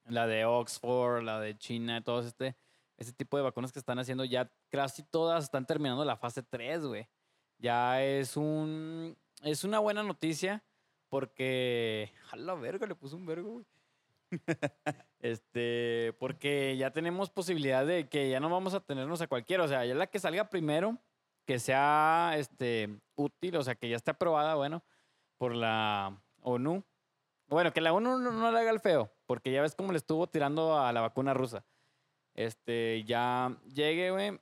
La de Oxford, la de China, todos este, este tipo de vacunas que están haciendo. Ya casi todas están terminando la fase 3, güey. Ya es un. Es una buena noticia porque. A la verga, le puso un vergo, güey. este. Porque ya tenemos posibilidad de que ya no vamos a tenernos a cualquiera. O sea, ya la que salga primero, que sea este, útil, o sea, que ya esté aprobada, bueno, por la ONU. Bueno, que la ONU no, no le haga el feo, porque ya ves cómo le estuvo tirando a la vacuna rusa. Este, ya llegue, güey.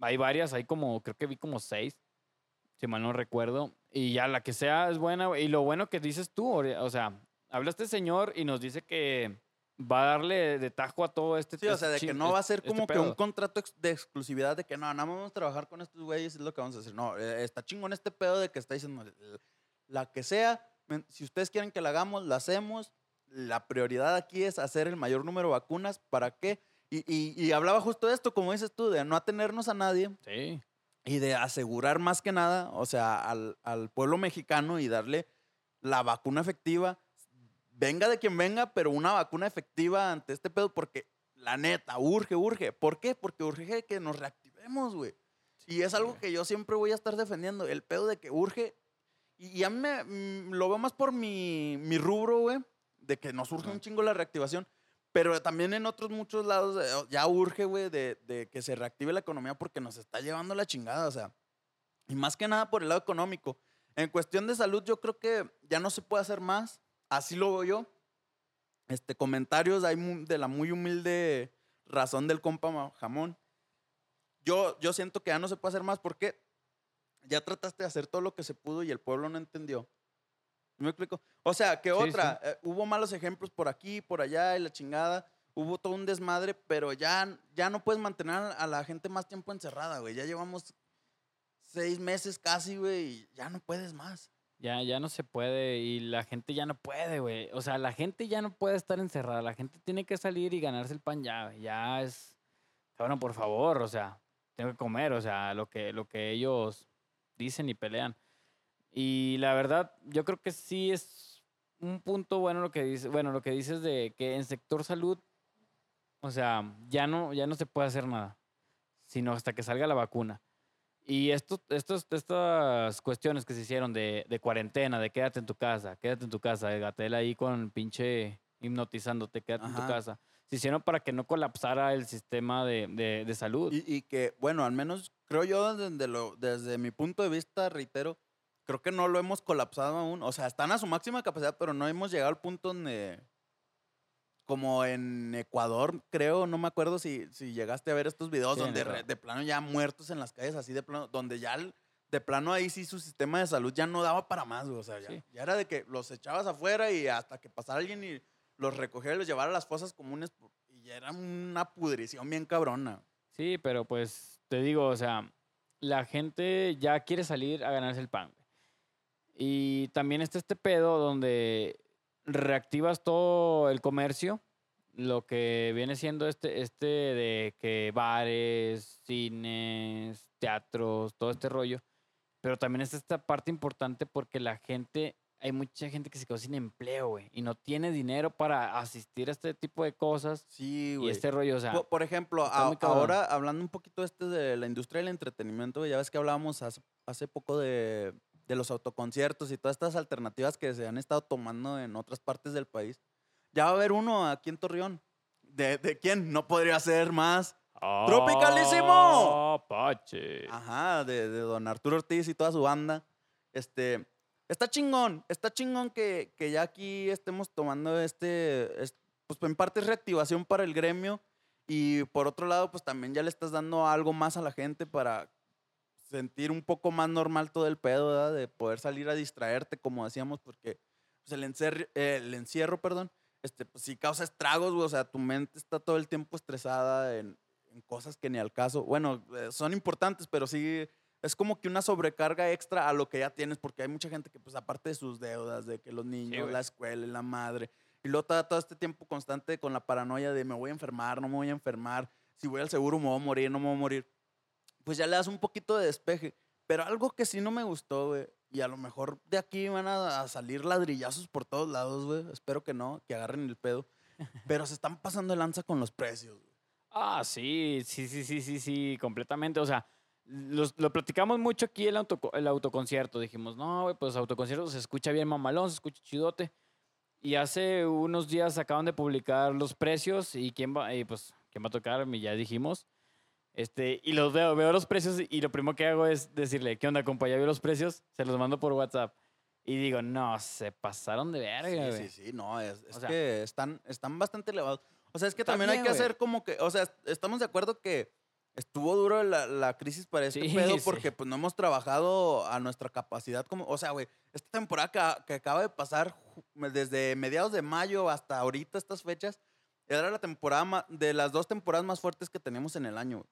Hay varias, hay como, creo que vi como seis, si mal no recuerdo. Y ya la que sea es buena. Y lo bueno que dices tú, o sea, habla este señor y nos dice que va a darle de tajo a todo este
Sí, o sea, de
este
que no va a
este-
ser
este
como que un contrato de exclusividad de que no, nada más vamos a trabajar con estos güeyes, es lo que vamos a hacer. No, eh, está chingón este pedo de que está diciendo la que sea, si ustedes quieren que la hagamos, la hacemos. La prioridad aquí es hacer el mayor número de vacunas. ¿Para qué? Y, y- y hablaba justo de esto, como dices tú, de no atenernos a nadie
Sí,
y de asegurar más que nada, o sea, al, al pueblo mexicano y darle la vacuna efectiva, venga de quien venga, pero una vacuna efectiva ante este pedo, porque la neta, urge, urge. ¿Por qué? Porque urge que nos reactivemos, güey. Y es algo que yo siempre voy a estar defendiendo, el pedo de que urge. Y, y a mí me, mm, lo veo más por mi, mi rubro, güey, de que nos urge un chingo la reactivación. Pero también en otros muchos lados eh, ya urge, güey, de, de que se reactive la economía porque nos está llevando la chingada, o sea. Y más que nada por el lado económico. En cuestión de salud, yo creo que ya no se puede hacer más. Así lo veo yo. Este, comentarios de la muy humilde razón del compa jamón. Yo, yo siento que ya no se puede hacer más porque ya trataste de hacer todo lo que se pudo y el pueblo no entendió. ¿Me explico? O sea, que
Sí,
otra, eh, hubo malos ejemplos por aquí, por allá y la chingada. Hubo todo un desmadre, pero ya, ya no puedes mantener a la gente más tiempo encerrada, güey. Ya llevamos seis meses casi, güey, y ya no puedes más.
Ya, ya no se puede y la gente ya no puede, güey. O sea, la gente ya no puede estar encerrada. La gente tiene que salir y ganarse el pan ya. güey. Ya es, bueno, por favor, o sea, tengo que comer, o sea, lo que, lo que ellos dicen y pelean. Y la verdad, yo creo que sí es un punto bueno lo que dice, bueno, lo que dices de que en sector salud, o sea, ya no, ya no se puede hacer nada, sino hasta que salga la vacuna. Y esto, estos, estas cuestiones que se hicieron de, de cuarentena, de quédate en tu casa, quédate en tu casa, de Gatel ahí con pinche hipnotizándote, quédate en tu
Ajá.
casa, se hicieron para que no colapsara el sistema de, de- de salud.
Y, y que, bueno, al menos creo yo desde, lo, desde mi punto de vista, reitero, creo que no lo hemos colapsado aún. O sea, están a su máxima capacidad, pero no hemos llegado al punto donde, como en Ecuador, creo, no me acuerdo si, si llegaste a ver estos videos
Sí,
donde re- de plano ya muertos en las calles, así de plano, donde ya el- de plano ahí sí su sistema de salud ya no daba para más, güey. O sea, ya,
Sí.
ya era de que los echabas afuera y hasta que pasara alguien y los recogiera y los llevara a las fosas comunes y ya era una pudrición bien cabrona.
Sí, pero pues te digo, o sea, la gente ya quiere salir a ganarse el pan. Y también está este pedo donde reactivas todo el comercio, lo que viene siendo este, este de que bares, cines, teatros, todo este rollo. Pero también está esta parte importante porque la gente, hay mucha gente que se quedó sin empleo, güey, y no tiene dinero para asistir a este tipo de cosas.
Sí,
Y
güey.
este rollo, o sea,
Po- Por, ejemplo, a- ahora hablando un poquito este de la industria del entretenimiento, ya ves que hablábamos hace, hace poco de, de los autoconciertos y todas estas alternativas que se han estado tomando en otras partes del país. Ya va a haber uno aquí en Torreón. ¿De, de quién? No podría ser más. ¡Tropicalísimo!
Apache.
Ajá, de, de don Arturo Ortiz y toda su banda. Este, está chingón, está chingón que, que ya aquí estemos tomando este, es- pues en parte es reactivación para el gremio y por otro lado, pues también ya le estás dando algo más a la gente para sentir un poco más normal todo el pedo, ¿verdad? De poder salir a distraerte, como decíamos, porque pues, el, encer- eh, el encierro, perdón, este, pues sí causa estragos, güey. O sea, tu mente está todo el tiempo estresada en, en cosas que ni al caso. Bueno, eh, son importantes, pero sí es como que una sobrecarga extra a lo que ya tienes, porque hay mucha gente que, pues, aparte de sus deudas, de que los niños,
güey.
la escuela la madre, y luego todo este tiempo constante con la paranoia de me voy a enfermar, no me voy a enfermar, si voy al seguro me voy a morir, no me voy a morir. Pues ya le das un poquito de despeje. Pero algo que sí no me gustó, güey, y a lo mejor de aquí van a, a salir ladrillazos por todos lados, güey. Espero que no, que agarren el pedo. Pero se están pasando de lanza con los precios, güey.
Ah, sí, sí, sí, sí, sí, sí, completamente. O sea, los- lo platicamos mucho aquí el, auto, el autoconcierto. Dijimos, no, güey, pues autoconcierto se escucha bien mamalón, se escucha chidote. Y hace unos días acaban de publicar los precios y quién va, y pues, quién va a tocar, ya dijimos. Este, y los veo, veo los precios y lo primero que hago es decirle, ¿qué onda, compa? Ya veo los precios, se los mando por WhatsApp. Y digo, no, se pasaron de verga,
Sí,
güey.
sí, sí, no, es, es
O sea-
que están, están bastante elevados. O sea, es que
Está
también hay
bien,
que
güey.
hacer como que, o sea, estamos de acuerdo que estuvo duro la, la crisis para este
Sí,
pedo
sí.
porque pues no hemos trabajado a nuestra capacidad como, o sea, güey, esta temporada que, que acaba de pasar ju- desde mediados de mayo hasta ahorita estas fechas, era la temporada ma- de las dos temporadas más fuertes que teníamos en el año. güey.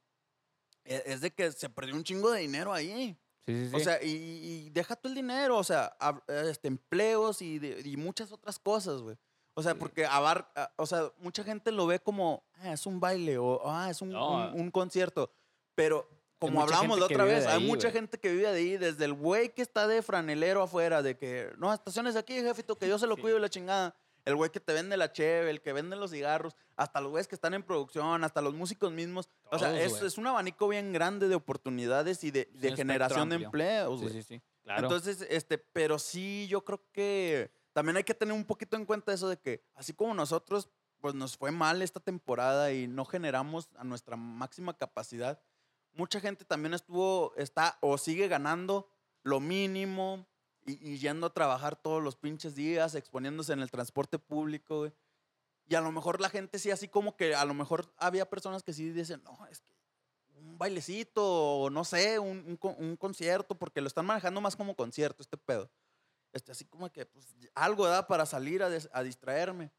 E- Es de que se perdió un chingo de dinero ahí.
Sí, sí, sí.
O sea, y, y deja tú el dinero, o sea, hab- este, empleos y, de- y muchas otras cosas, güey. O sea, porque abarca, o sea, mucha gente lo ve como, ah, es un baile o ah, es un,
No.
un- un concierto. Pero como hablábamos la otra vez, hay mucha gente que vive de ahí, desde el güey que está de franelero afuera, de que, no, estaciones aquí, jefito, que yo se lo cuido y la chingada. El güey que te vende la cheve, el que vende los cigarros, hasta los güeyes que están en producción, hasta los músicos mismos. o sea,
Todos,
es, un abanico bien grande de oportunidades y de, generación de empleos,
sí,
güey.
sí, sí, claro.
Entonces, este, pero sí, yo creo que también hay que tener un poquito en cuenta eso de que, así como nosotros, pues nos fue mal esta temporada y no generamos a nuestra máxima capacidad, mucha gente también estuvo, está o sigue ganando lo mínimo y, y yendo a trabajar todos los pinches días, exponiéndose en el transporte público, güey. Y a lo mejor la gente sí, así como que a lo mejor había personas que sí dicen, no, es que un bailecito, o no sé, un, un un concierto, porque lo están manejando más como concierto este pedo. Este, así como que, pues, algo da para salir a, des- a distraerme.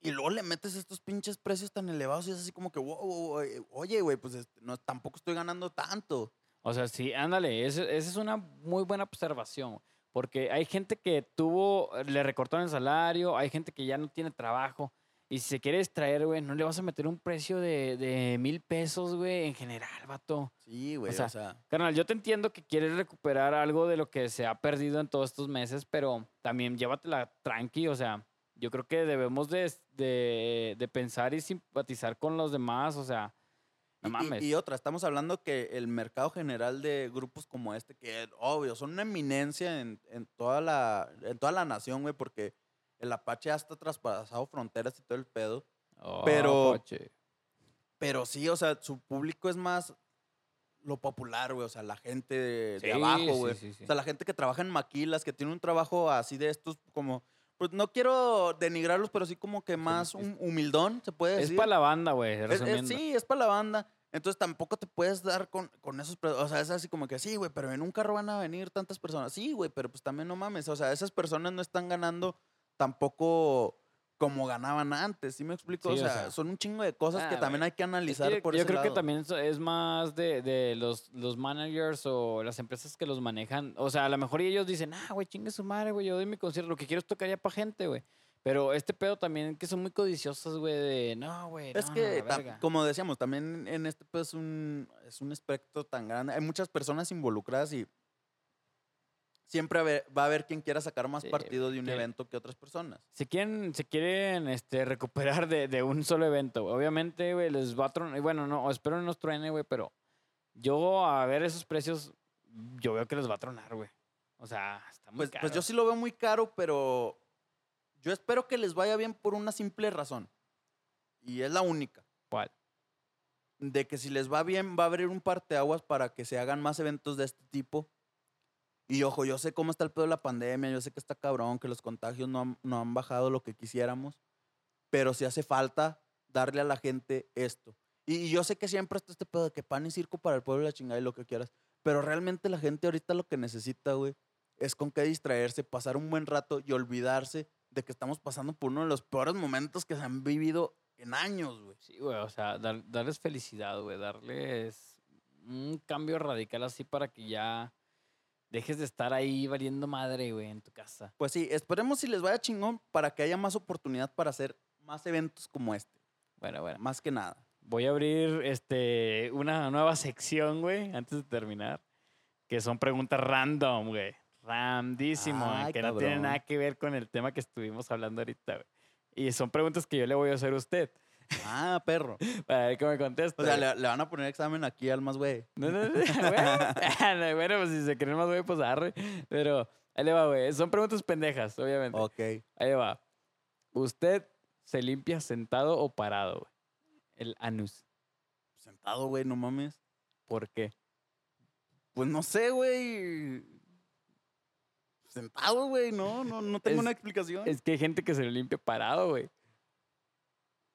Y luego le metes estos pinches precios tan elevados y es así como que, wow, wow, wow, eh, oye, güey, pues este, no, tampoco estoy ganando tanto.
O sea, sí, ándale, esa es una muy buena observación, porque hay gente que tuvo, le recortaron el salario, hay gente que ya no tiene trabajo, y si se quiere distraer, güey, no le vas a meter un precio de, de mil pesos, güey, en general, vato.
Sí, güey, o
sea,
sea,
Carnal, yo te entiendo que quieres recuperar algo de lo que se ha perdido en todos estos meses, pero también llévatela tranqui, o sea, yo creo que debemos de, de, de pensar y simpatizar con los demás, o sea, no
y-
mames.
Y, otra, estamos hablando que el mercado general de grupos como este, que obvio, son una eminencia en, en toda, la, en toda la nación, güey, porque el Apache ya está traspasado fronteras y todo el pedo.
Oh,
pero-
coche.
Pero sí, o sea, su público es más lo popular, güey, o sea, la gente de, abajo,
sí,
güey.
sí, sí.
O sea, la gente que trabaja en maquilas, que tiene un trabajo así de estos como... Pues no quiero denigrarlos, pero sí como que más
es-
un humildón, se puede
Es
decir.
para la banda, güey,
Es- es- sí, es para la banda. Entonces tampoco te puedes dar con, con esos... O sea, es así como que sí, güey, pero en un carro van a venir tantas personas. Sí, güey, pero pues también no mames. O sea, esas personas no están ganando tampoco como ganaban antes. ¿Sí me explico?
Sí,
o,
o
sea, son un chingo de cosas que
ah,
también
güey.
hay que
Es que
analizar
yo
por
yo
ese
creo que también es más de, de los, los managers o las empresas que los manejan. O sea, a lo mejor ellos dicen, ah, güey, chingue su madre, güey, yo doy mi concierto, lo que quiero es tocar ya para gente, güey. Pero este pedo también que son muy codiciosos, güey, de, no, güey,
Es
no,
que,
la
tam-
verga".
como decíamos, también en este pues es un, es un espectro tan grande. Hay muchas personas involucradas y siempre va a haber quien quiera sacar más
Sí,
partido de un evento que otras personas.
Si quieren, si quieren este, recuperar de, de un solo evento, obviamente, güey, les va a tronar. Bueno, no, espero no nos truene, güey, pero yo a ver esos precios, yo veo que les va a tronar, güey. O sea, está muy
Pues,
caro.
pues yo sí lo veo muy caro, pero yo espero que les vaya bien por una simple razón. Y es la única.
¿Cuál?
De que si les va bien, va a abrir un parteaguas para que se hagan más eventos de este tipo. Y ojo, yo sé cómo está el pedo de la pandemia, yo sé que está cabrón, que los contagios no han, no han bajado lo que quisiéramos. pero sí hace falta darle a la gente esto. Y, yo sé que siempre está este pedo de que pan y circo para el pueblo la chingada y lo que quieras, pero realmente la gente ahorita lo que necesita, güey, es con qué distraerse, pasar un buen rato y olvidarse de que estamos pasando por uno de los peores momentos que se han vivido en años, güey.
Sí, güey, o sea, dar- darles felicidad, güey, darles un cambio radical así para que ya dejes de estar ahí valiendo madre, güey, en tu casa.
Pues sí, esperemos si les vaya chingón para que haya más oportunidad para hacer más eventos como este,
Bueno, bueno.
más que nada.
Voy a abrir este una nueva sección, güey, antes de terminar, que son preguntas random, güey. Randísimo,
Ay,
que no tienen
cabrón.
nada que ver con el tema que estuvimos hablando ahorita, güey. Y son preguntas que yo le voy a hacer a usted
Ah, perro.
para ver cómo me contesta.
O sea, le, le van a poner examen aquí al más güey.
No, no, no, bueno, bueno, pues si se creen más güey, pues arre. Pero ahí le va, güey. Son preguntas pendejas, obviamente.
Ok.
Ahí le va. ¿Usted se limpia sentado o parado, güey? El anus.
Sentado, güey, no mames.
¿Por qué?
Pues no sé, güey. Sentado, güey, no, no, no tengo
Es-
una explicación.
Es que hay gente que se lo limpia parado, güey.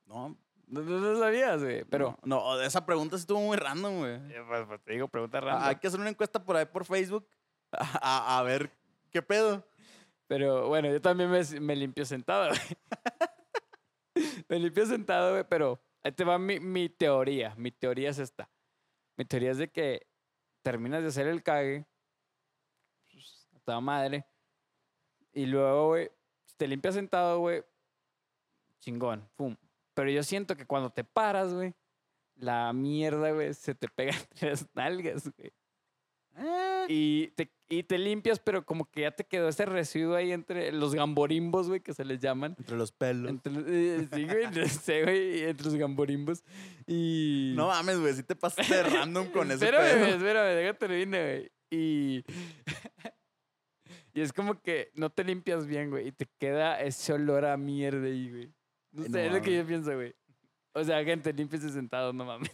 No,
No, no, no sabías, güey. Pero,
no, no, esa pregunta estuvo muy random, güey.
eh, pues, pues, te digo, pregunta
Ah,
random.
Hay que hacer una encuesta por ahí por Facebook a, a- a ver qué pedo.
Pero bueno, yo también me, me limpio sentado, güey. me limpio sentado, güey, pero ahí te va mi, mi teoría. Mi teoría es esta. Mi teoría es de que terminas de hacer el cague, pues, a toda madre, y luego, güey, si te limpias sentado, güey, chingón, pum. Pero yo siento que cuando te paras, güey, la mierda, güey, se te pega entre las nalgas, güey.
Eh,
Y te, y te limpias, pero como que ya te quedó ese residuo ahí entre los gamborimbos, güey, que se les llaman.
entre los pelos.
Entre, los- eh, sí, güey, no sé, güey, entre los gamborimbos. Y...
No mames, güey, si te pasaste random con ese
espérame,
pedo.
espérame, déjate termine, güey. Y... y es como que no te limpias bien, güey, y te queda ese olor a mierda ahí, güey. No sé, es lo que yo pienso, güey. O sea, gente, límpiese sentado, no mames.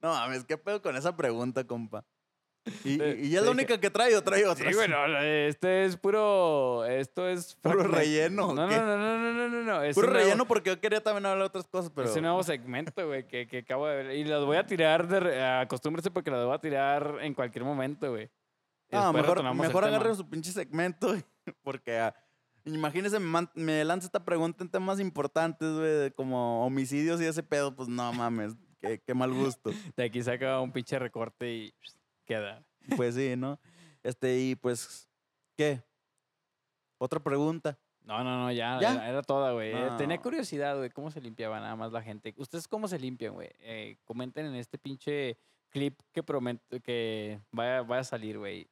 No mames, qué pedo con esa pregunta, compa. Y,
Eh,
y- y es la
de
única que trae o trae
Sí,
otras.
güey, no, no, este es puro. Esto es.
Puro relleno, ¿o
No, no, no, no, no, no, no, no. Es
Puro
nuevo-
relleno porque yo quería también hablar de otras cosas, pero.
Es un nuevo segmento, güey, que, que acabo de ver. Y los voy a tirar de. re- Acostúmbrese porque los voy a tirar en cualquier momento, güey.
No,
después
mejor, mejor
tema.
agarre su pinche segmento, porque ah, imagínese, me, lanza esta pregunta en temas importantes, güey, como homicidios y ese pedo, pues no mames, qué, qué mal gusto.
De aquí saca un pinche recorte y queda.
Pues sí, ¿no? Este, y pues, ¿qué? Otra pregunta.
No, no, no, ya.
¿Ya?
Era, era toda, güey. Tenía curiosidad, güey, cómo se limpiaba nada más la gente. ¿Ustedes cómo se limpian, güey? Eh, comenten en este pinche clip que prometo que vaya, vaya a salir, güey.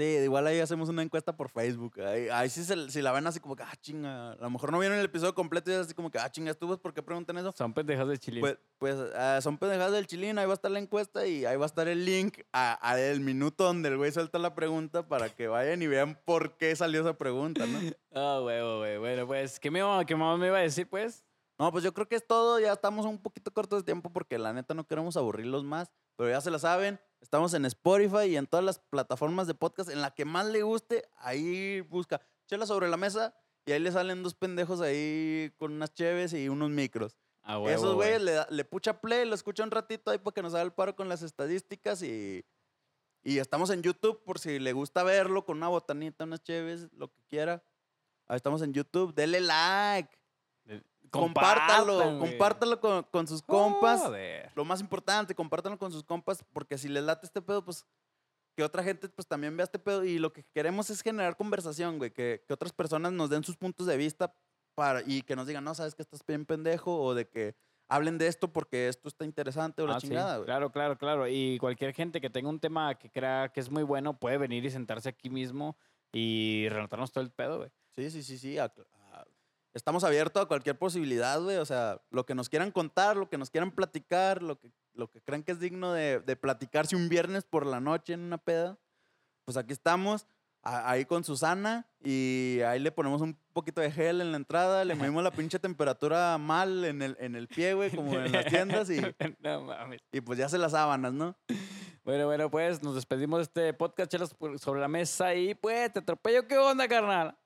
Sí, igual ahí hacemos una encuesta por Facebook. Ahí, ahí sí se, si la ven así como que, ah, chinga. A lo mejor no vieron el episodio completo y es así como que, ah, chinga, ¿tú por qué preguntan eso?
Son pendejas de chile.
Pues, pues ah, son pendejadas del chilín, ahí va a estar la encuesta y ahí va a estar el link a, a el minuto donde el güey suelta la pregunta para que vayan y vean por qué salió esa pregunta, ¿no?
Ah, güey, güey. Bueno, pues, ¿qué, me, qué más me iba a decir, pues?
No, pues yo creo que es todo, ya estamos un poquito cortos de tiempo porque la neta no queremos aburrirlos más, pero ya se la saben, estamos en Spotify y en todas las plataformas de podcast, en la que más le guste, ahí busca chela sobre la mesa y ahí le salen dos pendejos ahí con unas cheves y unos micros.
Ah, huevo,
Esos
güey.
güeyes le, le pucha play, lo escucha un ratito ahí para que nos haga el paro con las estadísticas y, y estamos en YouTube por si le gusta verlo con una botanita, unas cheves, lo que quiera. Ahí estamos en YouTube, dele like, compártalo,
Compartan,
compártalo con, con sus compas.
Joder.
Lo más importante, compártalo con sus compas porque si les late este pedo, pues que otra gente pues también vea este pedo y lo que queremos es generar conversación, güey, que, que otras personas nos den sus puntos de vista para, y que nos digan, no, sabes que estás bien pendejo o de que hablen de esto porque esto está interesante o la
Ah, sí,
chingada, güey.
Claro, claro, claro. Y cualquier gente que tenga un tema que crea que es muy bueno puede venir y sentarse aquí mismo y relatarnos todo el pedo, güey.
Sí, sí, sí, sí. Estamos abiertos a cualquier posibilidad, güey. O sea, lo que nos quieran contar, lo que nos quieran platicar, lo que, lo que crean que es digno de, de platicarse un viernes por la noche en una peda, pues aquí estamos, a- ahí con Susana, y ahí le ponemos un poquito de gel en la entrada, le medimos la pinche temperatura mal en el, en el pie, güey, como en las tiendas, y,
no mames.
y pues ya se las sábanas, ¿no?
Bueno, bueno, pues nos despedimos de este podcast, chelas sobre la mesa y pues te atropello. ¿Qué onda, carnal?